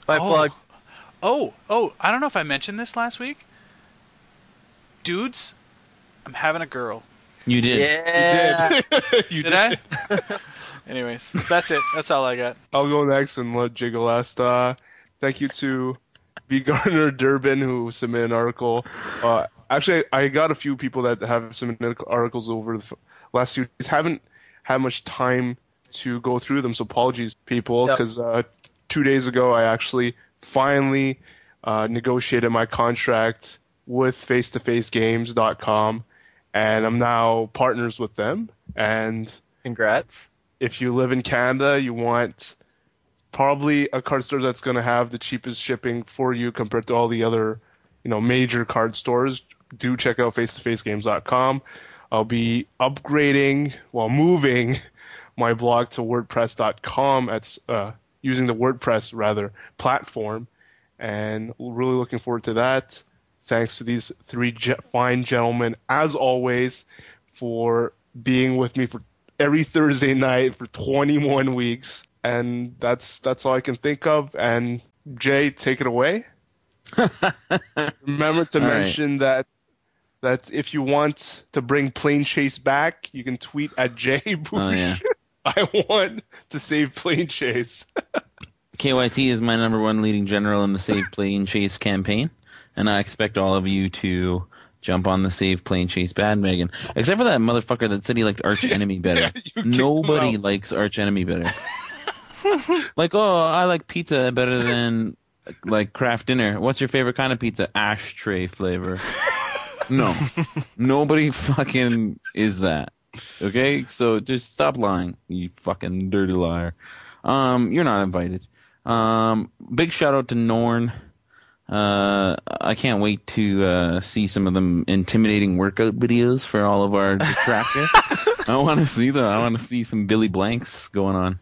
Wife Oh. plug. Oh, oh, I don't know if I mentioned this last week. Dudes, I'm having a girl. You did. Yeah. you Did I? Anyways, that's it. That's all I got. I'll go next and let Jay go last. Uh, thank you to B. Gardner Durbin, who submitted an article. Uh, actually, I got a few people that have submitted articles over the last few days. Haven't had much time to go through them, so apologies, people, Yep. because uh, two days ago I actually finally uh, negotiated my contract with FaceToFaceGames.com, and I'm now partners with them. And Congrats. if you live in Canada, you want probably a card store that's going to have the cheapest shipping for you compared to all the other, you know, major card stores. Do check out face-to-facegames.com. I'll be upgrading, well, moving my blog to WordPress.com at uh, using the WordPress rather platform, and really looking forward to that. Thanks to these three ge- fine gentlemen, as always, for being with me for every Thursday night for 21 weeks, and that's that's all I can think of. And Jay, take it away. Remember to All right. mention that that if you want to bring Planechase back, you can tweet at Jay Bush. Oh, yeah. I want to save Planechase. KYT is my number one leading general in the Save Planechase campaign, and I expect all of you to jump on the Save Planechase bandwagon. Except for that motherfucker that said he liked Arch Enemy better. Yeah, you kicked him Nobody likes Archenemy better. like, oh, I like pizza better than like craft dinner. What's your favorite kind of pizza? Ashtray flavor. No, nobody fucking is that. Okay, so just stop lying, you fucking dirty liar. Um, you're not invited. Um, big shout out to Norn. Uh, I can't wait to uh, see some of them intimidating workout videos for all of our detractors. I want to see them. I want to see some Billy Blanks going on.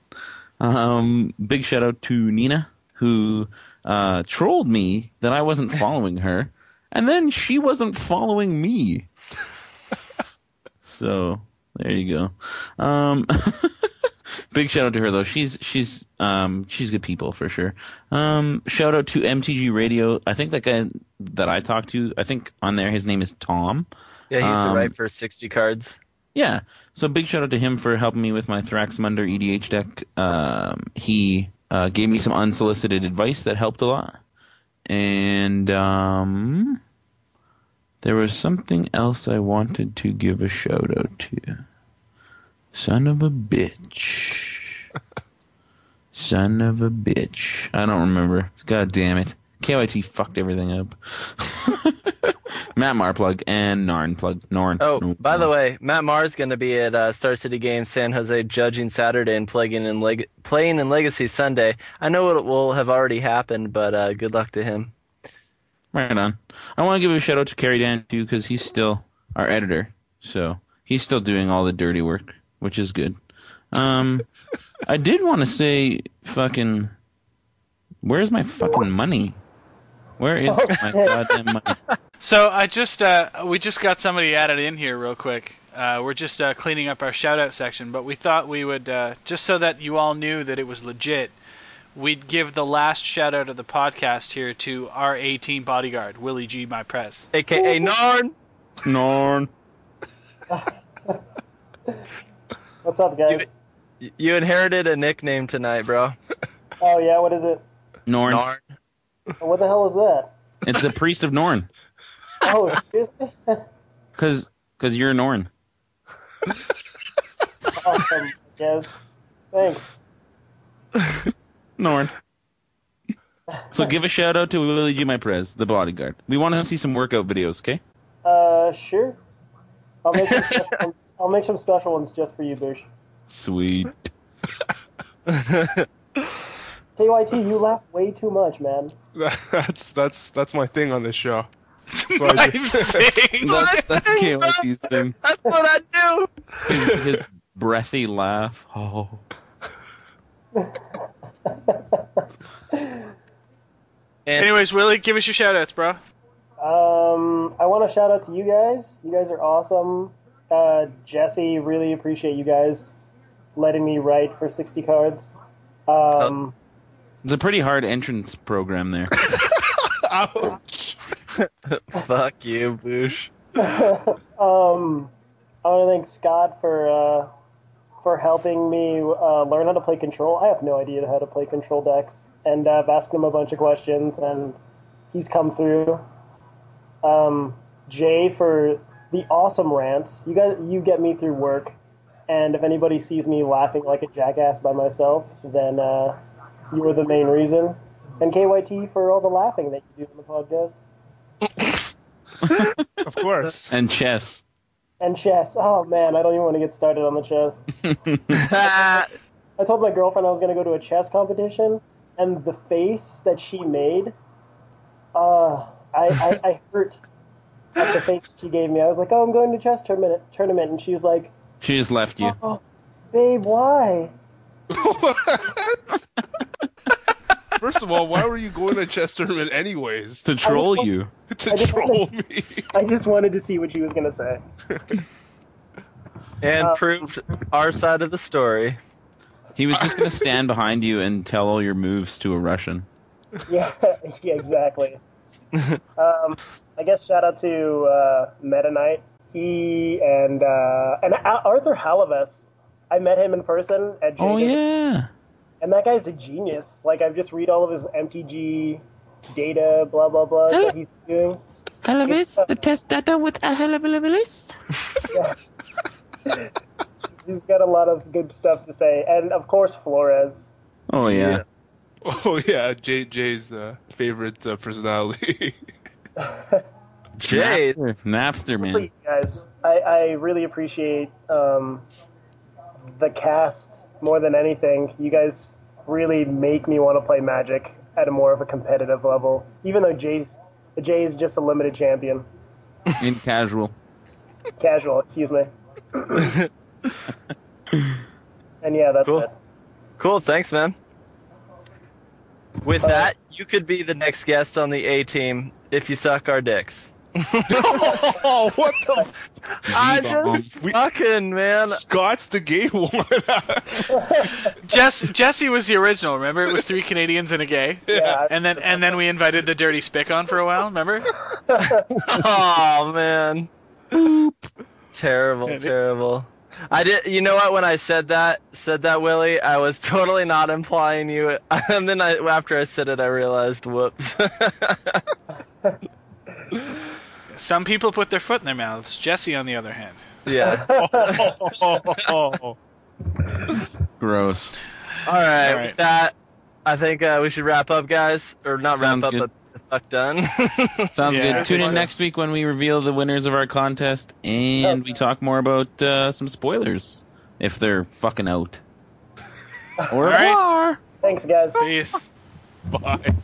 Um, big shout out to Nina who uh, trolled me that I wasn't following her, and then she wasn't following me. so there you go. Um, big shout out to her though. She's she's um she's good people for sure. Um, shout out to MTG Radio. I think that guy that I talked to. I think on there his name is Tom. Yeah, he used Um, to write for 60 cards. Yeah. So big shout out to him for helping me with my Thraximundar EDH deck. Um, he uh, gave me some unsolicited advice that helped a lot. And um, there was something else I wanted to give a shout out to. Son of a bitch. Son of a bitch. I don't remember. God damn it. KYT fucked everything up. Matt Marr plug and Narn plug. Norn. Oh, by the way, Matt Marr's going to be at uh, Star City Games San Jose judging Saturday and playing in, Leg- playing in Legacy Sunday. I know it will have already happened, but uh, good luck to him. Right on. I want to give a shout out to Kerry Dan too because he's still our editor, so he's still doing all the dirty work, which is good. Um, I did want to say, fucking, where's my fucking money? Where is my goddamn money? So I just uh, we just got somebody added in here real quick. Uh, we're just uh, cleaning up our shout out section, but we thought we would uh, just so that you all knew that it was legit. We'd give the last shout out of the podcast here to our 18 bodyguard, Willie G. My Press. AKA Narn. Norn. What's up, guys? Y- You inherited a nickname tonight, bro. Oh yeah, what is it? Norn. Narn. What the hell is that? It's a priest of Norn. Oh, seriously? Cause, cause you're Norn. awesome, guys. Thanks. Norn. So give a shout out to Willie G. My Prez, the bodyguard. We want to see some workout videos, okay? Uh, sure. I'll make some special, I'll make some special ones just for you, Bush. Sweet. KYT, you laugh way too much, man. that's that's that's my thing on this show. My thing. That's, that's KYT's thing. That's what I do. His, his breathy laugh. Oh. And Anyways, Willie, give us your shout outs, bro. Um, I want to shout out to you guys. You guys are awesome. Uh, Jesse, really appreciate you guys letting me write for 60 cards. Um, It's a pretty hard entrance program there. fuck you, Boosh. um, I want to thank Scott for uh, for helping me uh, learn how to play control. I have no idea how to play control decks, and I've asked him a bunch of questions, and he's come through. Um, Jay for the awesome rants. You guys, you get me through work. And if anybody sees me laughing like a jackass by myself, then uh, you were the main reason. And KYT for all the laughing that you do on the podcast. Of course. And chess. And chess. Oh man, I don't even want to get started on the chess. I told my girlfriend I was going to go to a chess competition, and the face that she made, uh, I, I, I hurt at the face that she gave me. I was like, "Oh, I'm going to chess tournament," tournament, and she was like, She just left you. "Oh, babe, why?" First of all, why were you going to chess tournament anyways? To troll you. to I just troll wanted- me. I just wanted to see what she was going to say. and Uh, proved our side of the story. He was just going to stand behind you and tell all your moves to a Russian. Yeah, yeah, exactly. um, I guess shout out to uh, Meta Knight. He and uh, and Arthur Halavais. I met him in person at Oh, yeah. and that guy's a genius. Like I've just read all of his MTG data, blah blah blah that he's doing. Halavais, the test data with a list. He's got a lot of good stuff to say, and of course Flores. Oh, yeah. Oh yeah, Jay Jay's uh, favorite uh, personality. Jay, Napster, Napster For you man. guys, I, I really appreciate um, the cast more than anything. You guys really make me want to play Magic at a more of a competitive level, even though Jay's Jay is just a limited champion, In casual. casual. Excuse me. and yeah, that's Cool. it. cool. Thanks, man. With that, you could be the next guest on the A team if you suck our dicks. oh, what the? I G-bomb. just fucking man. Scott's the gay one. Jess, Jesse was the original. Remember, it was three Canadians and a gay. Yeah, And then and then we invited the dirty spick on for a while. Remember? Oh man. Terrible, terrible. I did. You know what? When I said that, said that, Willie, I was totally not implying you. And then I, after I said it, I realized, whoops. Some people put their foot in their mouths. Jesse, on the other hand. yeah. Gross. All right. All right. With that, I think uh, we should wrap up, guys, or not Sounds wrap up, good. but the fuck done. Sounds Yeah, good. Tune in so. next week when we reveal the winners of our contest and we talk more about uh, some spoilers if they're fucking out. Or All right. are. Thanks, guys. Peace. bye.